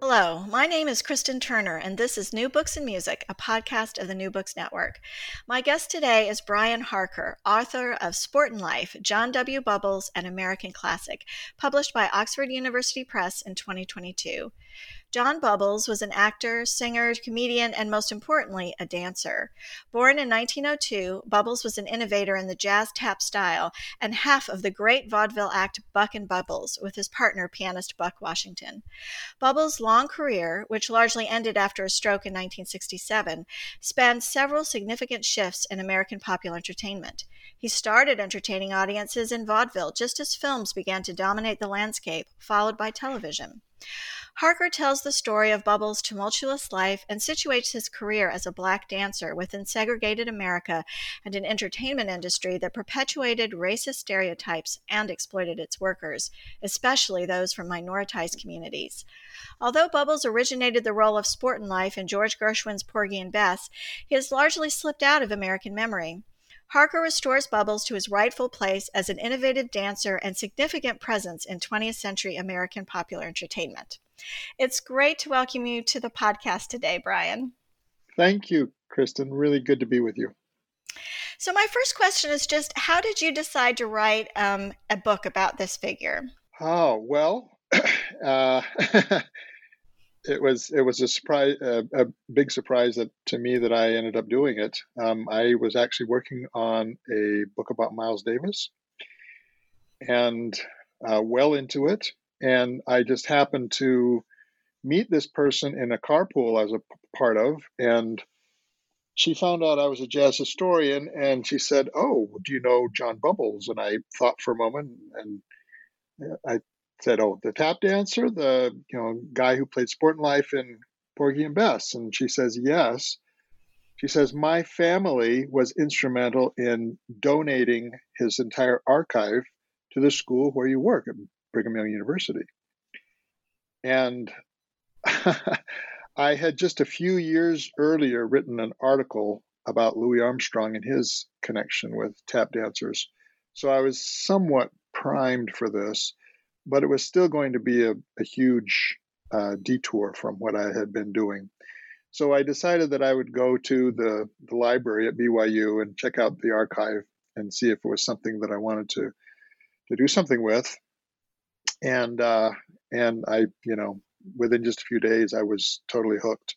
Hello, my name is Kristen Turner, and this is New Books and Music, a podcast of the New Books Network. My guest today is Brian Harker, author of Sportin' Life, John W. Bubbles, and American Classic, published by Oxford University Press in 2022. John Bubbles was an actor, singer, comedian, and most importantly, a dancer. Born in 1902, Bubbles was an innovator in the jazz tap style and half of the great vaudeville act Buck and Bubbles with his partner, pianist Buck Washington. Bubbles' long career, which largely ended after a stroke in 1967, spanned several significant shifts in American popular entertainment. He started entertaining audiences in vaudeville just as films began to dominate the landscape, followed by television. Harker tells the story of Bubbles' tumultuous life and situates his career as a black dancer within segregated America and an entertainment industry that perpetuated racist stereotypes and exploited its workers, especially those from minoritized communities. Although Bubbles originated the role of Sportin' Life in George Gershwin's Porgy and Bess, he has largely slipped out of American memory. Harker restores Bubbles to his rightful place as an innovative dancer and significant presence in 20th century American popular entertainment. It's great to welcome you to the podcast today, Brian. Thank you, Kristen. Really good to be with you. So, my first question is just how did you decide to write um, a book about this figure? Oh, well, uh, it was it was a surprise, uh, a big surprise that to me that I ended up doing it. Um, I was actually working on a book about Miles Davis, and uh, well into it, and I just happened to meet this person in a carpool I was a part of, and she found out I was a jazz historian, and she said, "Oh, do you know John Bubbles?" And I thought for a moment, and I said, "Oh, the tap dancer, the you know guy who played Sportin' Life in Porgy and Bess," and she says, "Yes." She says, "My family was instrumental in donating his entire archive to the school where you work at Brigham Young University." And I had just a few years earlier written an article about Louis Armstrong and his connection with tap dancers. So I was somewhat primed for this but it was still going to be a, a huge uh, detour from what I had been doing. So I decided that I would go to the, the library at BYU and check out the archive and see if it was something that I wanted to to do something with. And uh, and I, you know, within just a few days, I was totally hooked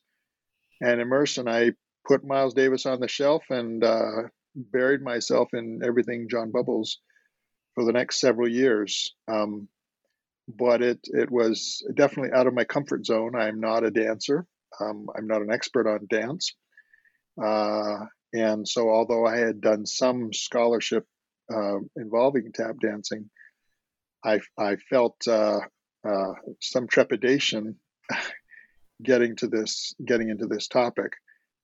and immersed. And I put Miles Davis on the shelf and uh, buried myself in everything John Bubbles for the next several years. Um, but it it was definitely out of my comfort zone. I'm not a dancer. Um, I'm not an expert on dance, uh, and so although I had done some scholarship uh, involving tap dancing, I I felt uh, uh some trepidation getting to this getting into this topic,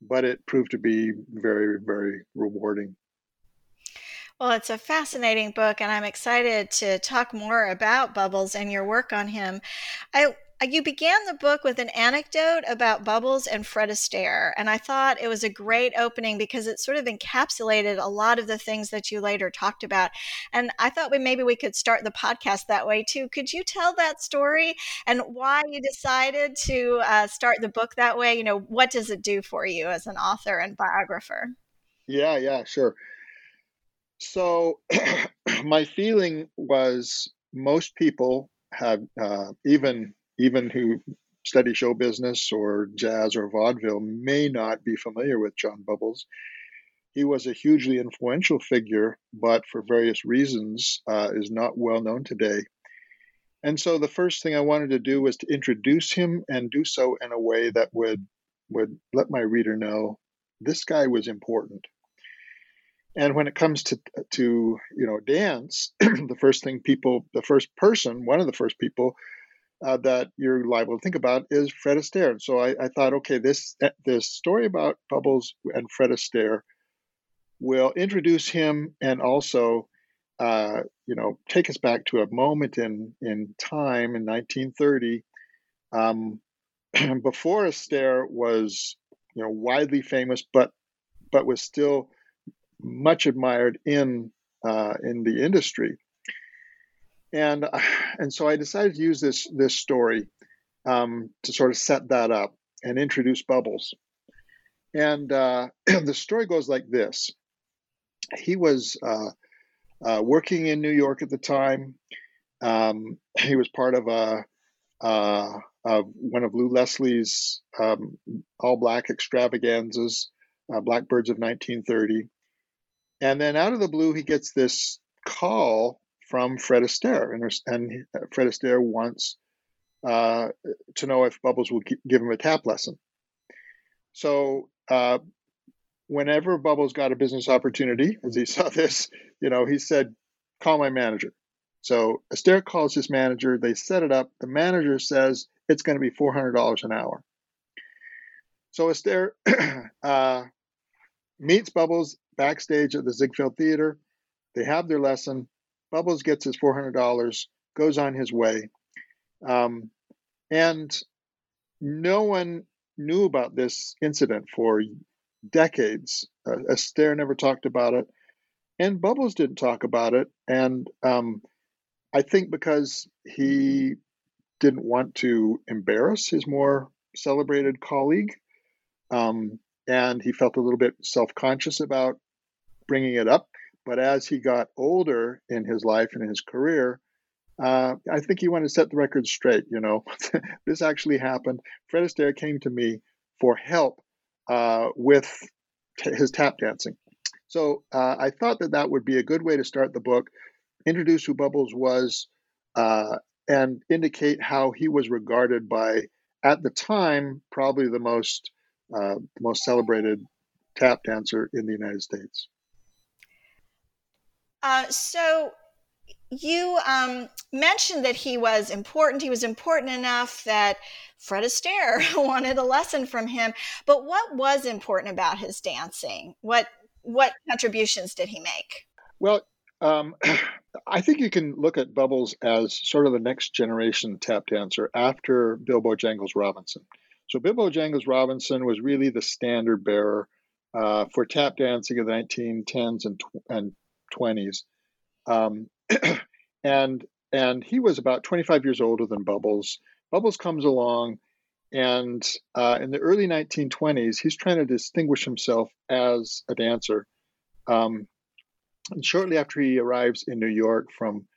but it proved to be very very rewarding. Well, it's a fascinating book, and I'm excited to talk more about Bubbles and your work on him. I you began the book with an anecdote about Bubbles and Fred Astaire, and I thought it was a great opening because it sort of encapsulated a lot of the things that you later talked about. And I thought we maybe we could start the podcast that way too. Could you tell that story and why you decided to uh, start the book that way? You know, what does it do for you as an author and biographer? Yeah, yeah, sure. So my feeling was most people have, uh, even even who study show business or jazz or vaudeville may not be familiar with John Bubbles. He was a hugely influential figure, but for various reasons uh, is not well known today. And so the first thing I wanted to do was to introduce him and do so in a way that would would let my reader know this guy was important. And when it comes to to you know dance, the first thing people, the first person, one of the first people uh, that you're liable to think about is Fred Astaire. And so I, I thought, okay, this this story about Bubbles and Fred Astaire will introduce him and also, uh, you know, take us back to a moment in in time in 1930, um, before Astaire was, you know, widely famous, but but was still much admired in uh, in the industry. And and so I decided to use this this story um, to sort of set that up and introduce Bubbles. And uh, the story goes like this: He was uh, uh, working in New York at the time. Um, he was part of a uh, one of Lew Leslie's um, all black extravaganzas, uh, Blackbirds of 1930. And then out of the blue, he gets this call from Fred Astaire, and, and Fred Astaire wants uh, to know if Bubbles will give him a tap lesson. So uh, whenever Bubbles got a business opportunity, as he saw this, you know, he said, "Call my manager." So Astaire calls his manager. They set it up. The manager says it's going to be four hundred dollars an hour. So Astaire uh, meets Bubbles backstage at the Ziegfeld Theater. They have their lesson. Bubbles gets his $400, goes on his way. Um, and no one knew about this incident for decades. Uh, Astaire never talked about it, and Bubbles didn't talk about it. And um, I think because he didn't want to embarrass his more celebrated colleague, um, and he felt a little bit self conscious about bringing it up. But as he got older in his life and in his career, uh, I think he wanted to set the record straight. You know, this actually happened. Fred Astaire came to me for help uh, with t- his tap dancing. So uh, I thought that that would be a good way to start the book, introduce who Bubbles was, uh, and indicate how he was regarded by, at the time, probably the most uh, the most celebrated tap dancer in the United States. Uh, so you um, mentioned that he was important. He was important enough that Fred Astaire wanted a lesson from him. But what was important about his dancing? What what contributions did he make? Well, um, I think you can look at Bubbles as sort of the next generation tap dancer after Bill Bojangles Robinson. So Bill Bojangles Robinson was really the standard bearer uh, for tap dancing of the 1910s and, and 20s. Um, and and he was about 25 years older than Bubbles. Bubbles comes along, and uh, in the early 1920s, he's trying to distinguish himself as a dancer. Um, and shortly after he arrives in New York from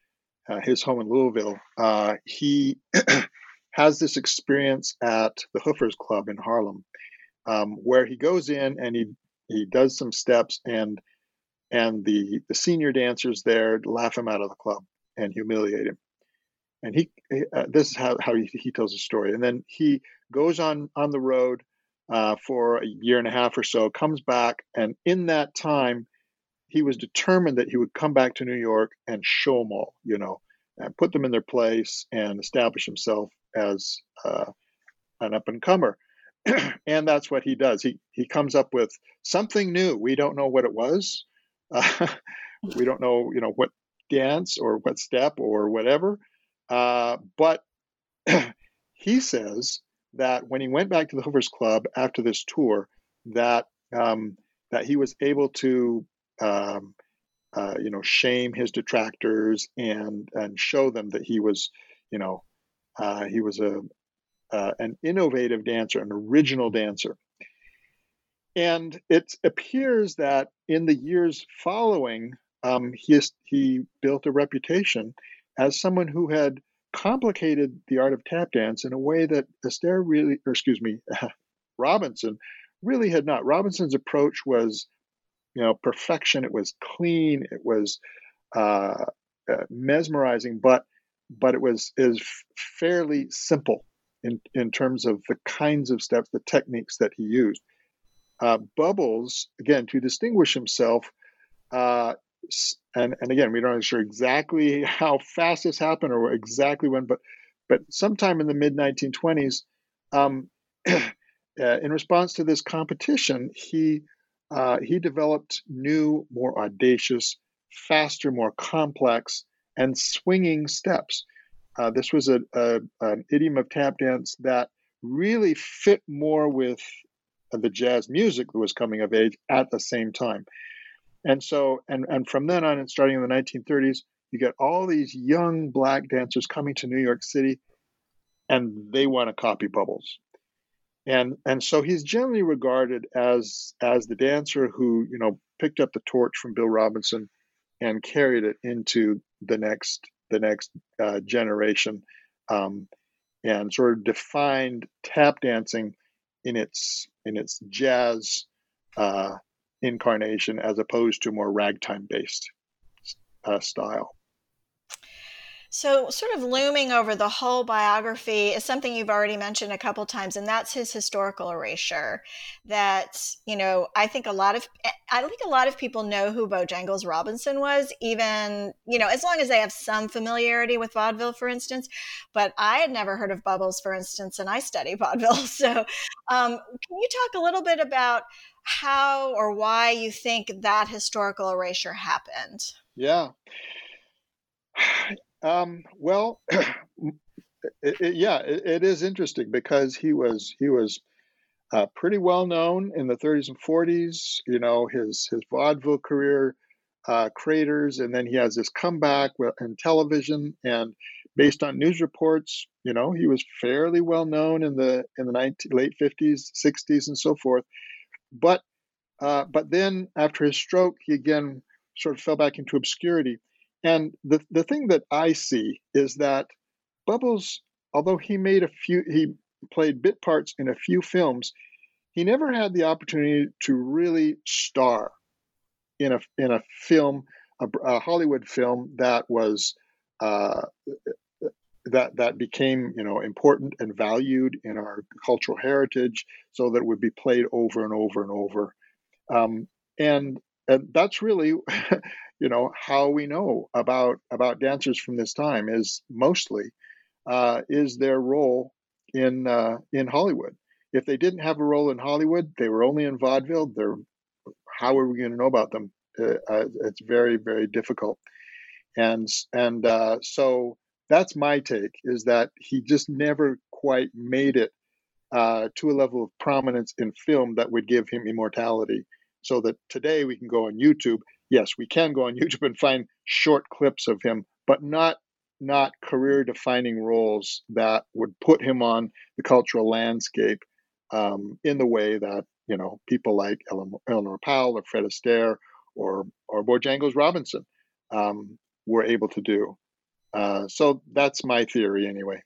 uh, his home in Louisville, uh, he has this experience at the Hoofers Club in Harlem, um, where he goes in and he he does some steps and and the the senior dancers there laugh him out of the club and humiliate him. And he uh, this is how, how he, he tells the story. And then he goes on on the road uh, for a year and a half or so comes back and in that time he was determined that he would come back to new york and show them all you know and put them in their place and establish himself as uh, an up and comer and that's what he does. He he comes up with something new. We don't know what it was. Uh, we don't know, you know, what dance or what step or whatever. Uh, but he says that when he went back to the Hoofers Club after this tour, that um, that he was able to, um, uh, you know, shame his detractors and and show them that he was, you know, uh, he was a uh, an innovative dancer, an original dancer. And it appears that in the years following, um, he, he built a reputation as someone who had complicated the art of tap dance in a way that Astaire really, or excuse me, Robinson really had not. Robinson's approach was, you know, perfection. It was clean. It was uh, uh, mesmerizing, but but it was is fairly simple in in terms of the kinds of steps, the techniques that he used. Uh, Bubbles, again, to distinguish himself, uh, and and again, we don't know sure exactly how fast this happened or exactly when, but but sometime in the mid 1920s, um, uh, in response to this competition, he uh, he developed new, more audacious, faster, more complex, and swinging steps. Uh, this was a, a, an idiom of tap dance that really fit more with the jazz music that was coming of age at the same time. And so, and, and from then on, and starting in the 1930s, you get all these young black dancers coming to New York City and they want to copy Bubbles. And, and so he's generally regarded as, as the dancer who, you know, picked up the torch from Bill Robinson and carried it into the next, the next uh, generation um, and sort of defined tap dancing in its, in its jazz uh, incarnation as opposed to more ragtime based uh, style. So, sort of looming over the whole biography is something you've already mentioned a couple times, and that's his historical erasure. That you know, I think a lot of I think a lot of people know who Bojangles Robinson was, even you know, as long as they have some familiarity with vaudeville, for instance. But I had never heard of Bubbles, for instance, and I study vaudeville. So, um, can you talk a little bit about how or why you think that historical erasure happened? Yeah. Um, well, it, it, yeah, it, it is interesting because he was he was uh, pretty well known in the 30s and 40s. You know, his his vaudeville career uh, craters, and then he has this comeback in television. And based on news reports, you know, he was fairly well known in the in the 19, late 50s, 60s, and so forth. But uh, but then after his stroke, he again sort of fell back into obscurity. And the, the thing that I see is that Bubbles, although he made a few, he played bit parts in a few films, he never had the opportunity to really star in a in a film, a, a Hollywood film that was uh, that that became you know important and valued in our cultural heritage, so that it would be played over and over and over. Um, and and that's really you know how we know about about dancers from this time is mostly uh, is their role in uh, in Hollywood. If they didn't have a role in Hollywood, they were only in vaudeville. They're how are we going to know about them? Uh, uh, it's very very difficult, and and uh, so that's my take is that he just never quite made it uh, to a level of prominence in film that would give him immortality. So that today we can go on YouTube yes, we can go on YouTube and find short clips of him, but not not career defining roles that would put him on the cultural landscape um, in the way that you know people like Eleanor Powell or Fred Astaire or or Bojangles Robinson um, were able to do. Uh, so that's my theory, anyway.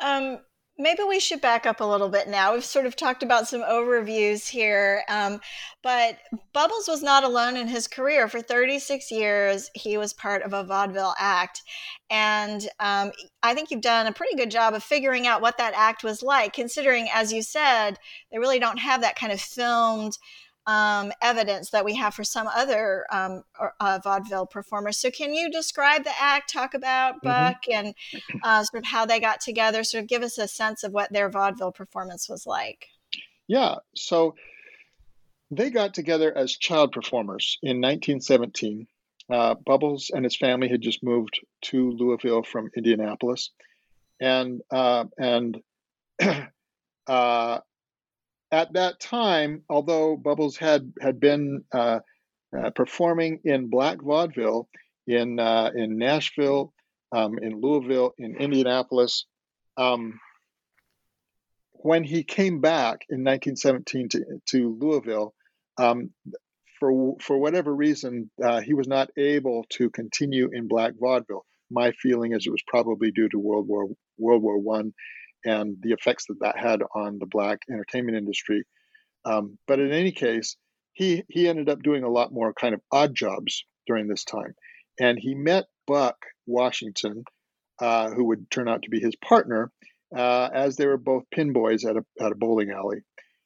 Um, maybe we should back up a little bit now. We've sort of talked about some overviews here, um, but Bubbles was not alone in his career. For 36 years, he was part of a vaudeville act. And um, I think you've done a pretty good job of figuring out what that act was like, considering, as you said, they really don't have that kind of filmed um, evidence that we have for some other um, uh, vaudeville performers. So, can you describe the act, talk about mm-hmm. Buck, mm-hmm. and uh, sort of how they got together? Sort of give us a sense of what their vaudeville performance was like. Yeah. So, they got together as child performers in 1917. Uh, Bubbles and his family had just moved to Louisville from Indianapolis, and uh, and uh, at that time, although Bubbles had had been uh, uh, performing in black vaudeville in uh, in Nashville, um, in Louisville, in Indianapolis, um, when he came back in 1917 to, to Louisville, um, for for whatever reason, uh, he was not able to continue in black vaudeville. My feeling is it was probably due to World War World War One and the effects that that had on the black entertainment industry. Um, but in any case, he he ended up doing a lot more kind of odd jobs during this time, and he met Buck Washington, uh, who would turn out to be his partner, uh, as they were both pin boys at a at a bowling alley.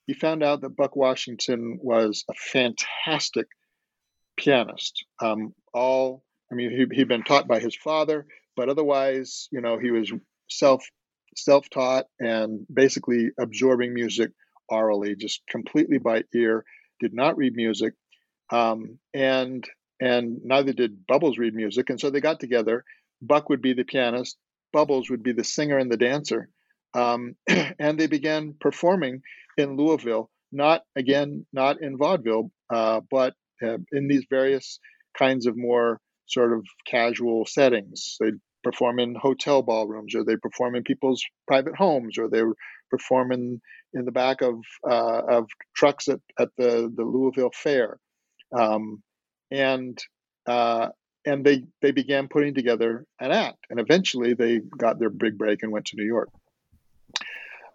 He found out that Buck Washington was a fantastic pianist. Um, all I mean, he, he'd been taught by his father, but otherwise, you know, he was self self-taught and basically absorbing music orally, just completely by ear. Did not read music, um, and and neither did Bubbles read music. And so they got together. Buck would be the pianist, Bubbles would be the singer and the dancer, um, and they began performing in Louisville. Not again, not in vaudeville, uh, but uh, in these various kinds of more sort of casual settings. They'd perform in hotel ballrooms, or they perform in people's private homes, or they perform in, in the back of uh, of trucks at, at the, the Louisville Fair, um, and uh, and they they began putting together an act, and eventually they got their big break and went to New York.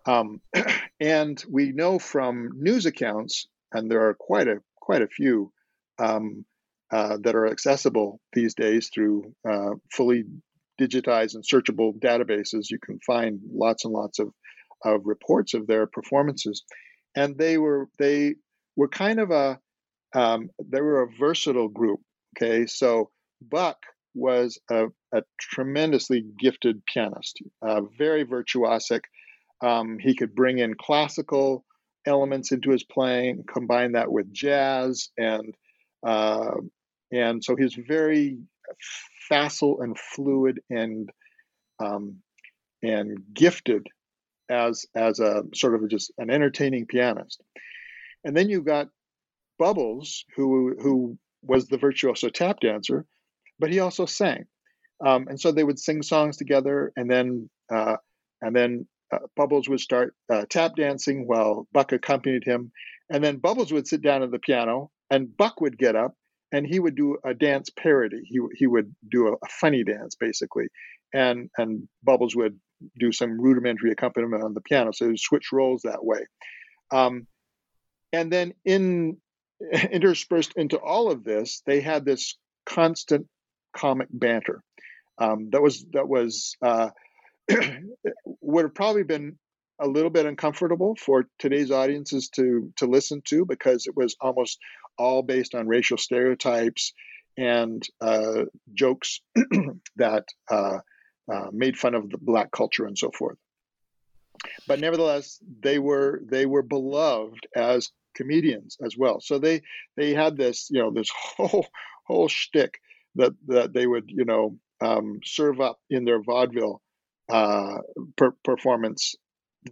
Um, and we know from news accounts, and there are quite a quite a few um, uh, that are accessible these days through uh, fully digitized and searchable databases. You can find lots and lots of, of reports of their performances, and they were they were kind of a um, they were a versatile group. Okay, so Buck was a, a tremendously gifted pianist, uh, very virtuosic. Um, he could bring in classical elements into his playing, combine that with jazz, and uh, and so he's very facile and fluid and um, and gifted as as a sort of just an entertaining pianist. And then you got Bubbles, who who was the virtuoso tap dancer, but he also sang. Um, and so they would sing songs together, and then uh, and then uh, Bubbles would start uh, tap dancing while Buck accompanied him, and then Bubbles would sit down at the piano, and Buck would get up and he would do a dance parody. He he would do a, a, funny dance basically, and and Bubbles would do some rudimentary accompaniment on the piano. So would switch roles that way, um, and then in interspersed into all of this, they had this constant comic banter um, that was that was uh, would have probably been a little bit uncomfortable for today's audiences to to listen to because it was almost all based on racial stereotypes and uh, jokes that uh, uh, made fun of the black culture and so forth. But nevertheless, they were they were beloved as comedians as well. So they they had this you know this whole whole shtick that that they would you know um, serve up in their vaudeville uh, per- performance,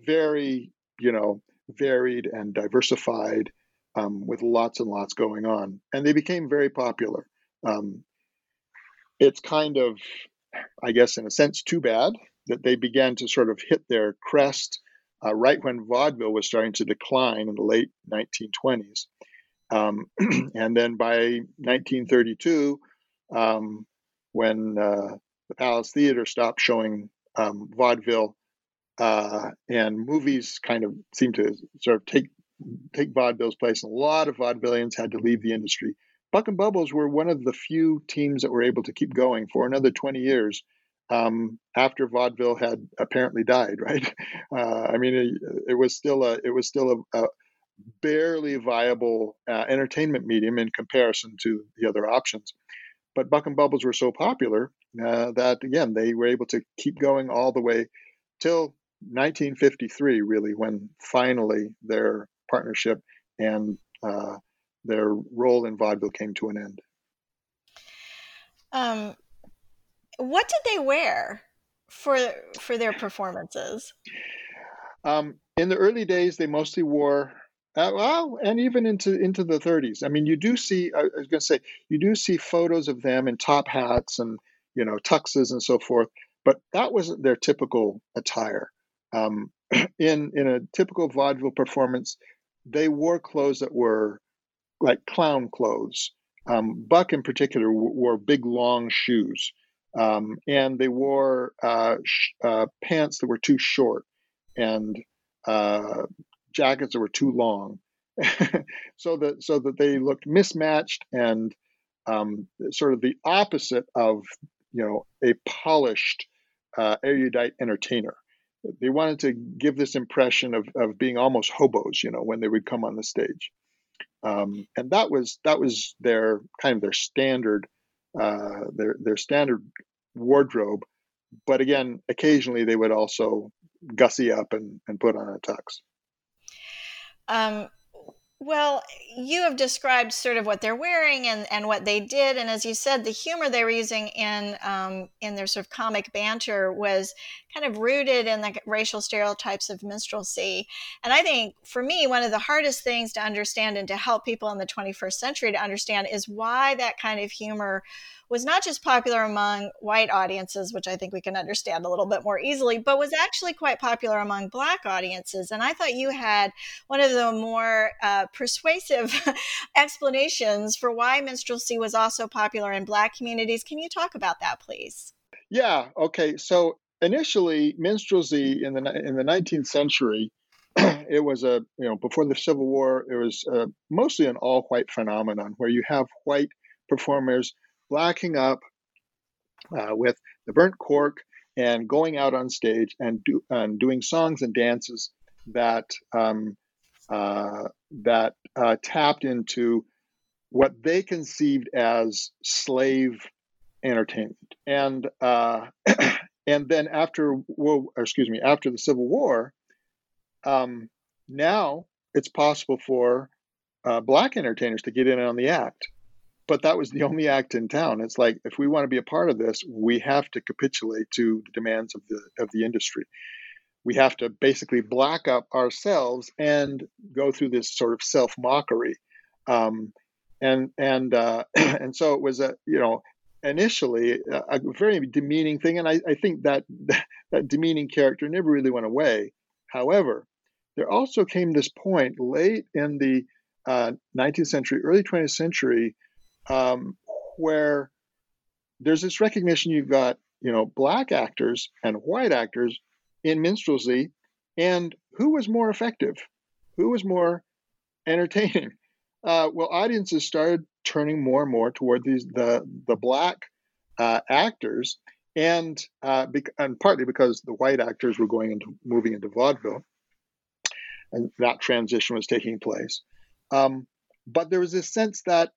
very you know varied and diversified um, with lots and lots going on. And they became very popular. Um, it's kind of, I guess, in a sense, too bad that they began to sort of hit their crest uh, right when vaudeville was starting to decline in the late 1920s. Um, and then by 1932, um, when uh, the Palace Theater stopped showing um, vaudeville uh, and movies kind of seemed to sort of take take vaudeville's place. And a lot of vaudevillians had to leave the industry. Buck and Bubbles were one of the few teams that were able to keep going for another 20 years um, after vaudeville had apparently died. Right? Uh, I mean, it, it, was still a it was still a, a barely viable uh, entertainment medium in comparison to the other options. But Buck and Bubbles were so popular uh, that again they were able to keep going all the way till 1953, really, when finally their partnership and uh, their role in vaudeville came to an end. Um, what did they wear for for their performances? Um, in the early days, they mostly wore uh, well, and even into into the 30s. I mean, you do see. I was going to say you do see photos of them in top hats and you know tuxes and so forth, but that wasn't their typical attire. Um, in in a typical vaudeville performance, they wore clothes that were like clown clothes. Um, Buck, in particular, wore big long shoes, um, and they wore uh, sh- uh, pants that were too short and uh, jackets that were too long, so that so that they looked mismatched and um, sort of the opposite of you know a polished uh, erudite entertainer. They wanted to give this impression of, of being almost hobos, you know, when they would come on the stage, um, and that was that was their kind of their standard uh, their their standard wardrobe. But again, occasionally they would also gussy up and, and put on a tux. Um, well, you have described sort of what they're wearing and, and what they did, and as you said, the humor they were using in um, in their sort of comic banter was kind of rooted in the racial stereotypes of minstrelsy. And I think for me, one of the hardest things to understand and to help people in the 21st century to understand is why that kind of humor was not just popular among white audiences, which I think we can understand a little bit more easily, but was actually quite popular among black audiences. And I thought you had one of the more uh, persuasive explanations for why minstrelsy was also popular in black communities. Can you talk about that, please? Yeah. Okay. So initially, minstrelsy in the in the 19th century it was a you know before the Civil War, it was uh, mostly an all-white phenomenon where you have white performers blacking up uh, with the burnt cork and going out on stage and, do, and doing songs and dances that um, uh, that uh, tapped into what they conceived as slave entertainment. And uh, and then after well, excuse me, after the Civil War, um, now it's possible for uh, black entertainers to get in on the act but that was the only act in town. It's like if we want to be a part of this, we have to capitulate to the demands of the of the industry. We have to basically black up ourselves and go through this sort of self mockery, um, and and uh, and so it was a you know initially a, a very demeaning thing, and I, I think that that demeaning character never really went away. However, there also came this point late in the uh, 19th century, early 20th century, um, where there's this recognition you've got, you know, black actors and white actors in minstrelsy, and who was more effective? Who was more entertaining? Uh, well, audiences started turning more and more toward these the the black uh, actors, and uh, bec- and partly because the white actors were going into moving into vaudeville, and that transition was taking place. Um, but there was this sense that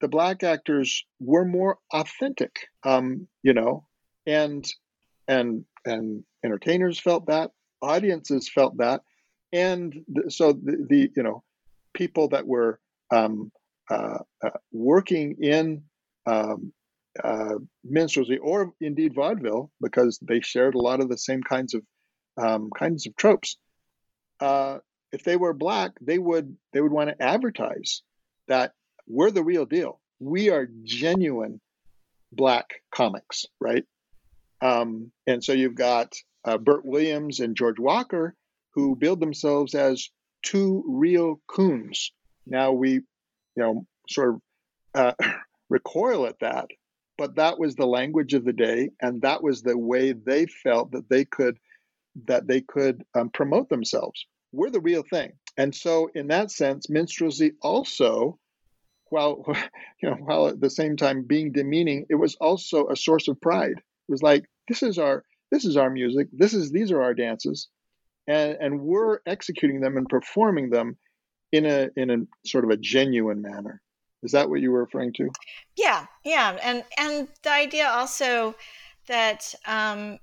the black actors were more authentic, um, you know, and and and entertainers felt that, audiences felt that, and so the, the, you know people that were um, uh, uh, working in um, uh, minstrelsy or indeed vaudeville because they shared a lot of the same kinds of um, kinds of tropes. Uh, if they were black, they would they would want to advertise that we're the real deal. We are genuine black comics, right? Um, and so you've got uh, Bert Williams and George Walker who build themselves as two real coons. Now we, you know, sort of uh, recoil at that, but that was the language of the day, and that was the way they felt that they could that they could um, promote themselves. We're the real thing, and so in that sense, minstrelsy also while you know while at the same time being demeaning it was also a source of pride. It was like this is our this is our music. This is these are our dances. And and we're executing them and performing them in a in a sort of a genuine manner. Is that what you were referring to? Yeah yeah. And and the idea also that um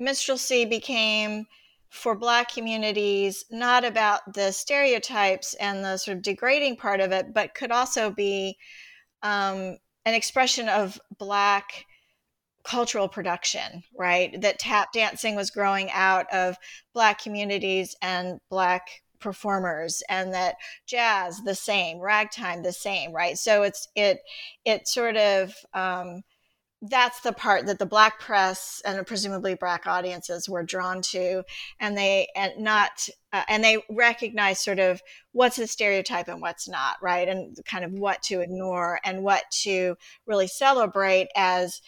minstrelsy became for black communities not about the stereotypes and the sort of degrading part of it but could also be um, an expression of black cultural production right? That tap dancing was growing out of black communities and black performers and that jazz the same ragtime the same right? So it's it it sort of um, that's the part that the black press and presumably black audiences were drawn to and they and not uh, and they recognize sort of what's a stereotype and what's not right and kind of what to ignore and what to really celebrate as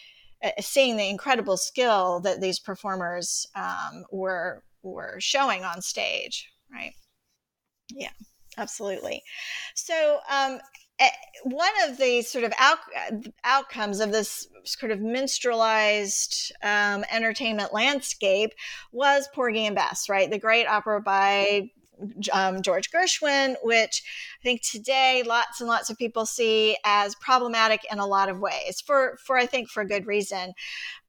uh, seeing the incredible skill that these performers um, were were showing on stage, right? Yeah, absolutely. So, um, one of the sort of out, outcomes of this sort of minstrelized um, entertainment landscape was Porgy and Bess, right? The great opera by um, George Gershwin, which I think today lots and lots of people see as problematic in a lot of ways, for for I think for good reason.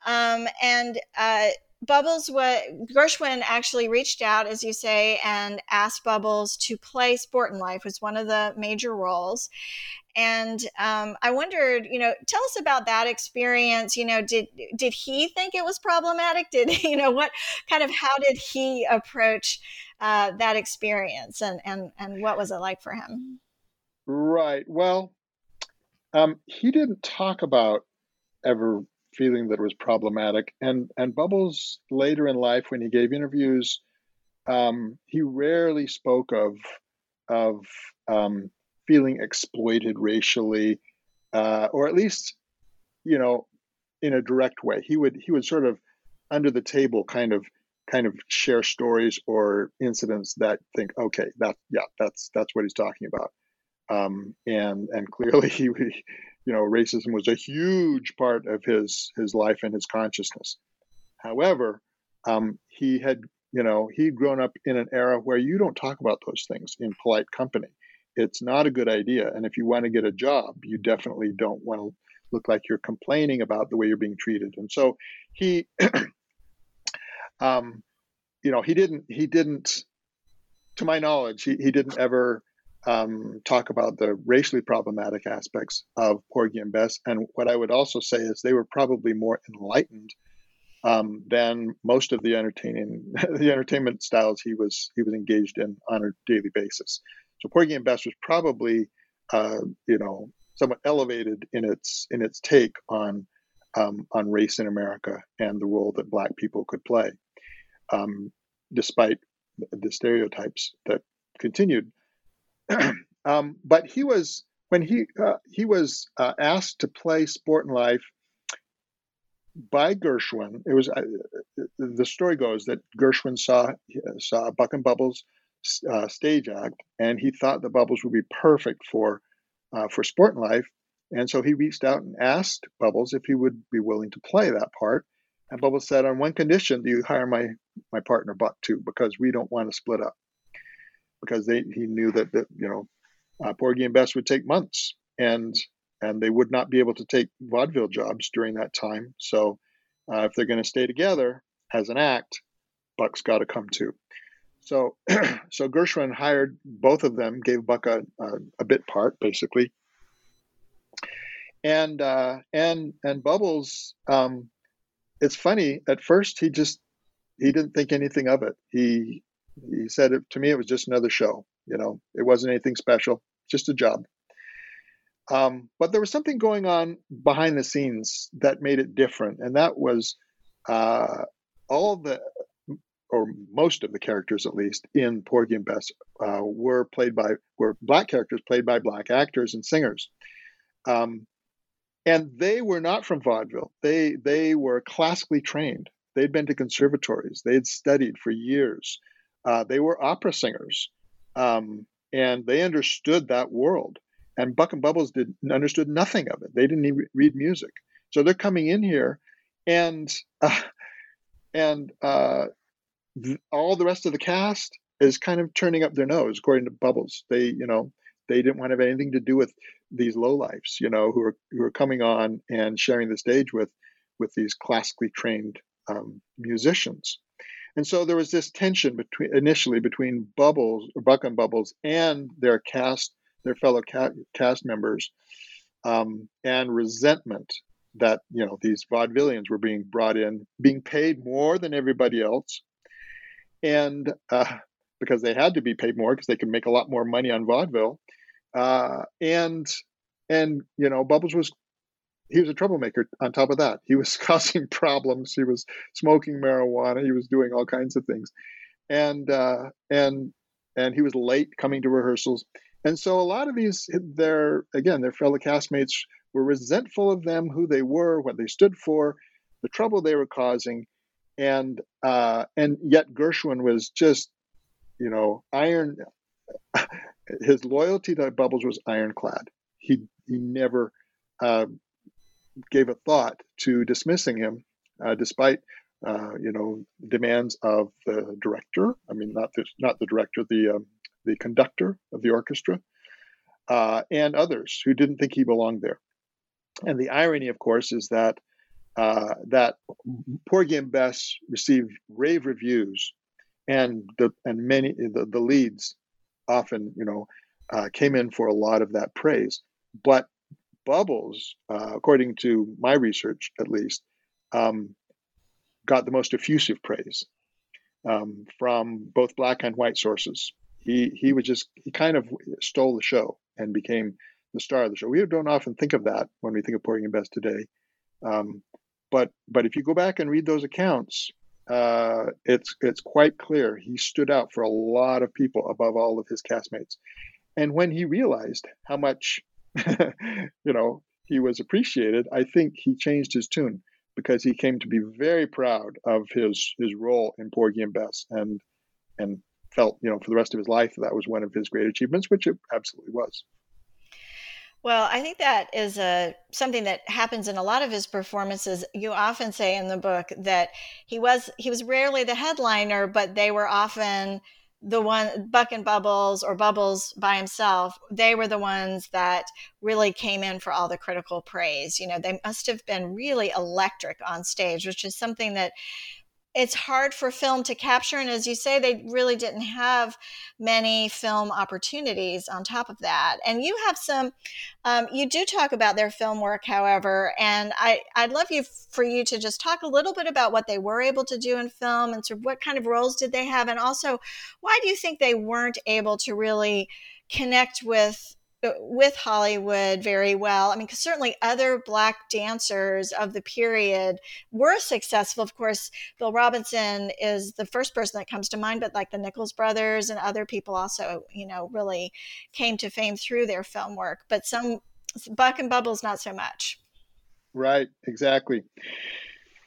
Um, and uh, Bubbles, what Gershwin actually reached out, as you say, and asked Bubbles to play Sportin' Life was one of the major roles. And um, I wondered, you know, tell us about that experience. You know, did did he think it was problematic? Did you know what kind of how did he approach uh, that experience, and and and what was it like for him? Right. Well, um, he didn't talk about ever feeling that it was problematic, and and Bubbles later in life, when he gave interviews, um, he rarely spoke of of um, feeling exploited racially, uh, or at least, you know, in a direct way. He would he would sort of under the table kind of kind of share stories or incidents that think, okay, that yeah, that's that's what he's talking about. Um, and and clearly he, you know, racism was a huge part of his his life and his consciousness. However, um, he had you know he'd grown up in an era where you don't talk about those things in polite company it's not a good idea. And if you want to get a job, you definitely don't want to look like you're complaining about the way you're being treated. And so he, um, you know, he didn't, he didn't, to my knowledge, he, he didn't ever um, talk about the racially problematic aspects of Porgy and Bess. And what I would also say is they were probably more enlightened um, than most of the entertaining the entertainment styles he was he was engaged in on a daily basis. So Porgy and Bess was probably, uh, you know, somewhat elevated in its in its take on um, on race in America and the role that Black people could play, um, despite the stereotypes that continued. um, but he was when he uh, he was uh, asked to play Sportin' Life by Gershwin. It was uh, the story goes that Gershwin saw saw Buck and Bubbles uh, stage act, and he thought the Bubbles would be perfect for uh, for Sportin' Life, and so he reached out and asked Bubbles if he would be willing to play that part. And Bubbles said, "On one condition, do you hire my my partner Buck too, because we don't want to split up." Because they he knew that that you know, uh, Porgy and Bess would take months, and and they would not be able to take vaudeville jobs during that time. So uh, if they're going to stay together as an act, Buck's got to come too. So, so Gershwin hired both of them, gave Buck a, a, a bit part basically, and uh, and and Bubbles. Um, it's funny. At first, he just he didn't think anything of it. He he said it, to me it was just another show. You know, it wasn't anything special, just a job. Um, but there was something going on behind the scenes that made it different, and that was uh, all the or most of the characters at least in Porgy and Bess uh, were played by were black characters played by black actors and singers, um, and they were not from vaudeville. They they were classically trained. They'd been to conservatories. They had studied for years. Uh, they were opera singers, um, and they understood that world. And Buck and Bubbles didn't understood nothing of it. They didn't even read music, so they're coming in here, and uh, and uh, all the rest of the cast is kind of turning up their nose, according to Bubbles. They, you know, they didn't want to have anything to do with these lowlifes, you know, who are who are coming on and sharing the stage with with these classically trained um, musicians. And so there was this tension between initially between Bubbles, Buck and Bubbles, and their cast, their fellow ca- cast members, um, and resentment that you know these vaudevillians were being brought in, being paid more than everybody else, and uh, because they had to be paid more because they could make a lot more money on vaudeville. Uh, and and you know, Bubbles was he was a troublemaker. On top of that, he was causing problems. He was smoking marijuana. He was doing all kinds of things, and uh, and and he was late coming to rehearsals. And so a lot of these, their again, their fellow castmates were resentful of them, who they were, what they stood for, the trouble they were causing, and uh, and yet Gershwin was just, you know, iron. His loyalty to Bubbles was ironclad. He he never uh, gave a thought to dismissing him, uh, despite uh, you know demands of the director. I mean, not the not the director, the um, the conductor of the orchestra, uh, and others who didn't think he belonged there. And the irony, of course, is that uh, that Porgy and Bess received rave reviews, and the and many the, the leads often you know uh, came in for a lot of that praise. But Bubbles, uh, according to my research at least, um, got the most effusive praise um, from both black and white sources. He he was just he kind of stole the show and became the star of the show. We don't often think of that when we think of Porgy and Bess today, um, but but if you go back and read those accounts, uh, it's it's quite clear he stood out for a lot of people above all of his castmates. And when he realized how much you know, he was appreciated, I think he changed his tune because he came to be very proud of his his role in Porgy and Bess and and felt, you know, for the rest of his life that was one of his great achievements, which it absolutely was. Well, I think that is a something that happens in a lot of his performances. You often say in the book that he was he was rarely the headliner, but they were often the one Buck and Bubbles or Bubbles by himself, they were the ones that really came in for all the critical praise. You know, they must have been really electric on stage, which is something that it's hard for film to capture. And as you say, they really didn't have many film opportunities on top of that. And you have some, um, you do talk about their film work, however, and I, I'd love you for you to just talk a little bit about what they were able to do in film and sort of what kind of roles did they have, and also why do you think they weren't able to really connect with with Hollywood very well. I mean, because certainly other black dancers of the period were successful. Of course, Bill Robinson is the first person that comes to mind, but like the Nicholas brothers and other people also, you know, really came to fame through their film work. But some Buck and Bubbles, not so much. Right, exactly.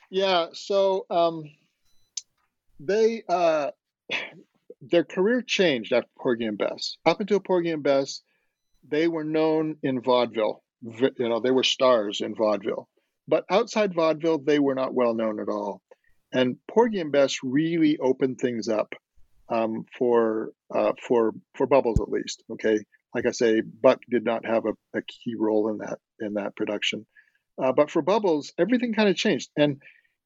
Yeah, so um, they uh, their career changed after Porgy and Bess. Up until Porgy and Bess, they were known in vaudeville. You know, they were stars in vaudeville. But outside vaudeville, they were not well known at all. And Porgy and Bess really opened things up um, for uh, for for Bubbles at least. Okay, like I say, Buck did not have a, a key role in that in that production, uh, but for Bubbles, everything kind of changed. And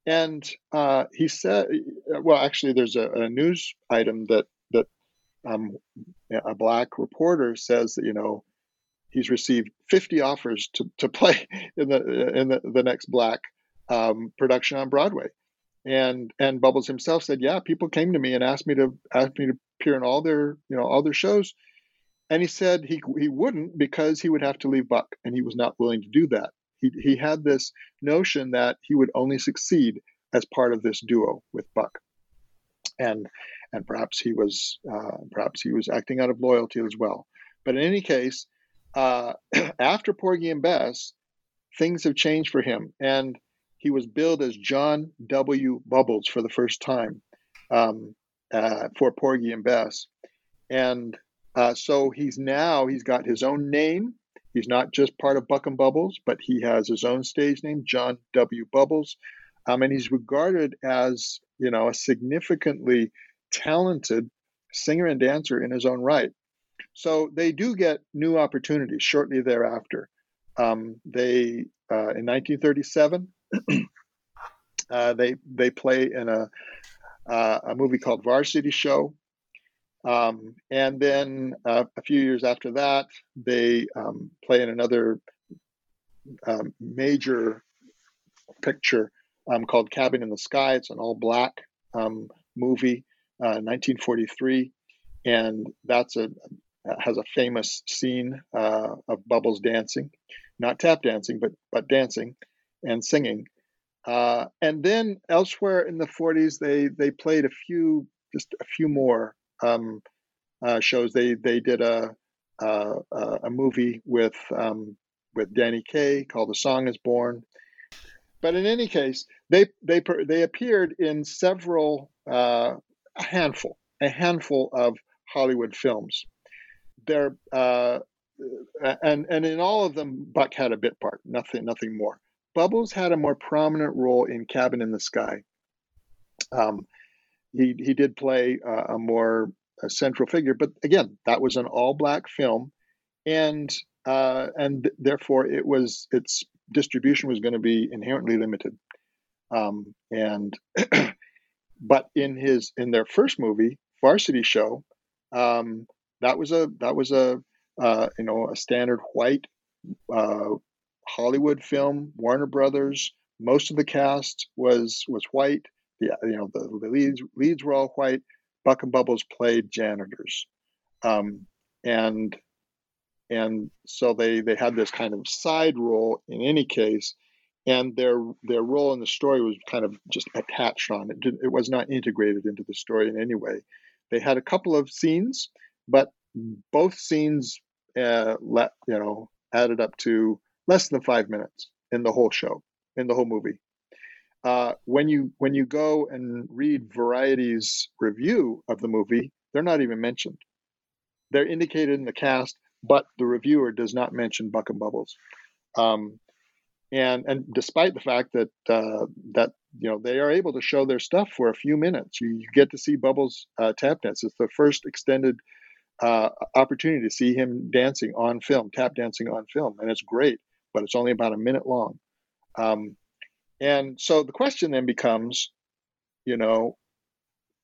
and uh, he said, well, actually, there's a, a news item that that um, a black reporter says that you know he's received 50 offers to, to play in the in the, the next black um, production on Broadway, and and Bubbles himself said, yeah, people came to me and asked me to ask me to appear in all their you know all their shows, and he said he he wouldn't because he would have to leave Buck, and he was not willing to do that. He he had this notion that he would only succeed as part of this duo with Buck, and and perhaps he was uh, perhaps he was acting out of loyalty as well. But in any case, uh, after Porgy and Bess, things have changed for him, and he was billed as John W. Bubbles for the first time um, uh, for Porgy and Bess, and uh, so he's now he's got his own name. He's not just part of Buck and Bubbles, but he has his own stage name, John W. Bubbles, um, and he's regarded as you know a significantly talented singer and dancer in his own right. So they do get new opportunities shortly thereafter. Um, they uh, in 1937 uh, they they play in a uh, a movie called Varsity Show, um, and then uh, a few years after that they um, play in another um, major picture um, called Cabin in the Sky. It's an all black um, movie 1943, uh, and that's a has a famous scene uh, of Bubbles dancing, not tap dancing, but but dancing and singing. Uh, and then elsewhere in the 40s, they they played a few, just a few more um, uh, shows. They they did a uh, uh, a movie with um, with Danny Kaye called "The Song Is Born." But in any case, they they they appeared in several uh, a handful a handful of Hollywood films. They're uh, and and in all of them, Buck had a bit part, nothing nothing more. Bubbles had a more prominent role in Cabin in the Sky. Um, he he did play uh, a more a central figure, but again, that was an all black film, and uh, and therefore it was its distribution was going to be inherently limited. Um, and but in his in their first movie, Varsity Show, um, that was a that was a uh, you know a standard white uh, Hollywood film, Warner Brothers. Most of the cast was was white. The you know the, the leads leads were all white. Buck and Bubbles played janitors, um, and and so they they had this kind of side role in any case, and their their role in the story was kind of just attached on it. It was not integrated into the story in any way. They had a couple of scenes, but both scenes uh, let you know added up to less than five minutes in the whole show, in the whole movie. Uh, when you when you go and read Variety's review of the movie, they're not even mentioned. They're indicated in the cast, but the reviewer does not mention Buck and Bubbles. Um, and and despite the fact that uh, that you know they are able to show their stuff for a few minutes, you, you get to see Bubbles uh, tap dance. It's the first extended uh, opportunity to see him dancing on film, tap dancing on film, and it's great. But it's only about a minute long. Um, and so the question then becomes, you know,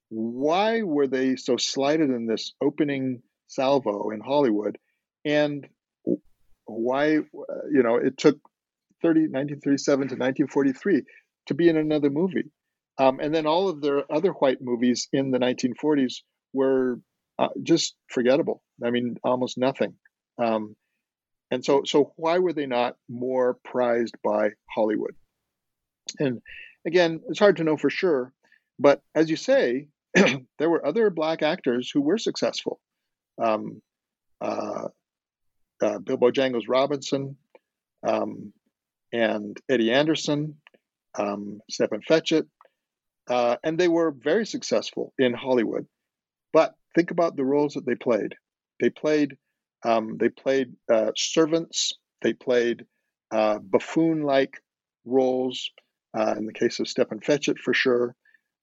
why were they so slighted in this opening salvo in Hollywood? And why, you know, it took 30, 1937 to 1943 to be in another movie. Um, and then all of their other white movies in the 1940s were uh, just forgettable. I mean, almost nothing. Um, and so, so why were they not more prized by Hollywood? And again, it's hard to know for sure. But as you say, there were other black actors who were successful. Um, uh, uh, Bill Bojangles Robinson um, and Eddie Anderson, um, Stepin Fetchit, uh, and they were very successful in Hollywood. Think about the roles that they played. They played um, they played uh, servants. They played uh, buffoon-like roles. Uh, in the case of Stepin Fetchit, for sure.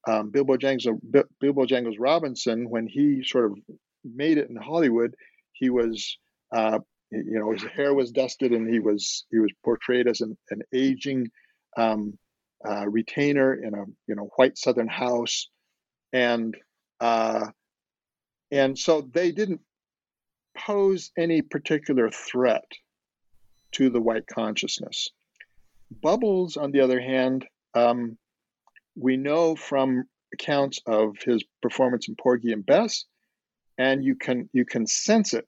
Um, Bill Bojangles, Bill Bojangles Robinson, when he sort of made it in Hollywood, he was, uh, you know, his hair was dusted, and he was he was portrayed as an, an aging um, uh, retainer in a you know white Southern house, and uh, and so they didn't pose any particular threat to the white consciousness. Bubbles, on the other hand, um, we know from accounts of his performance in Porgy and Bess, and you can you can sense it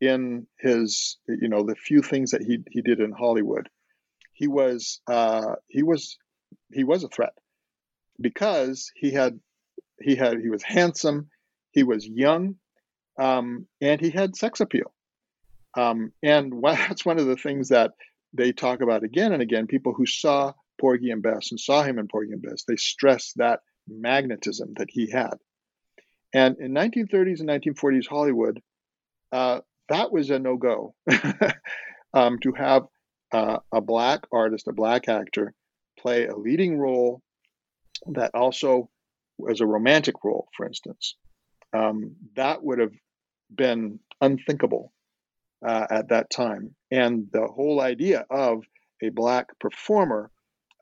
in his you know the few things that he he did in Hollywood. He was uh, he was he was a threat because he had he had he was handsome, he was young, um, and he had sex appeal. Um, and that's one of the things that they talk about again and again. People who saw Porgy and Bess and saw him in Porgy and Bess, they stress that magnetism that he had. And in 1930s and 1940s Hollywood, uh, that was a no go um, to have uh, a black artist, a black actor, play a leading role that also was a romantic role, for instance. Um, that would have been unthinkable uh, at that time. And the whole idea of a black performer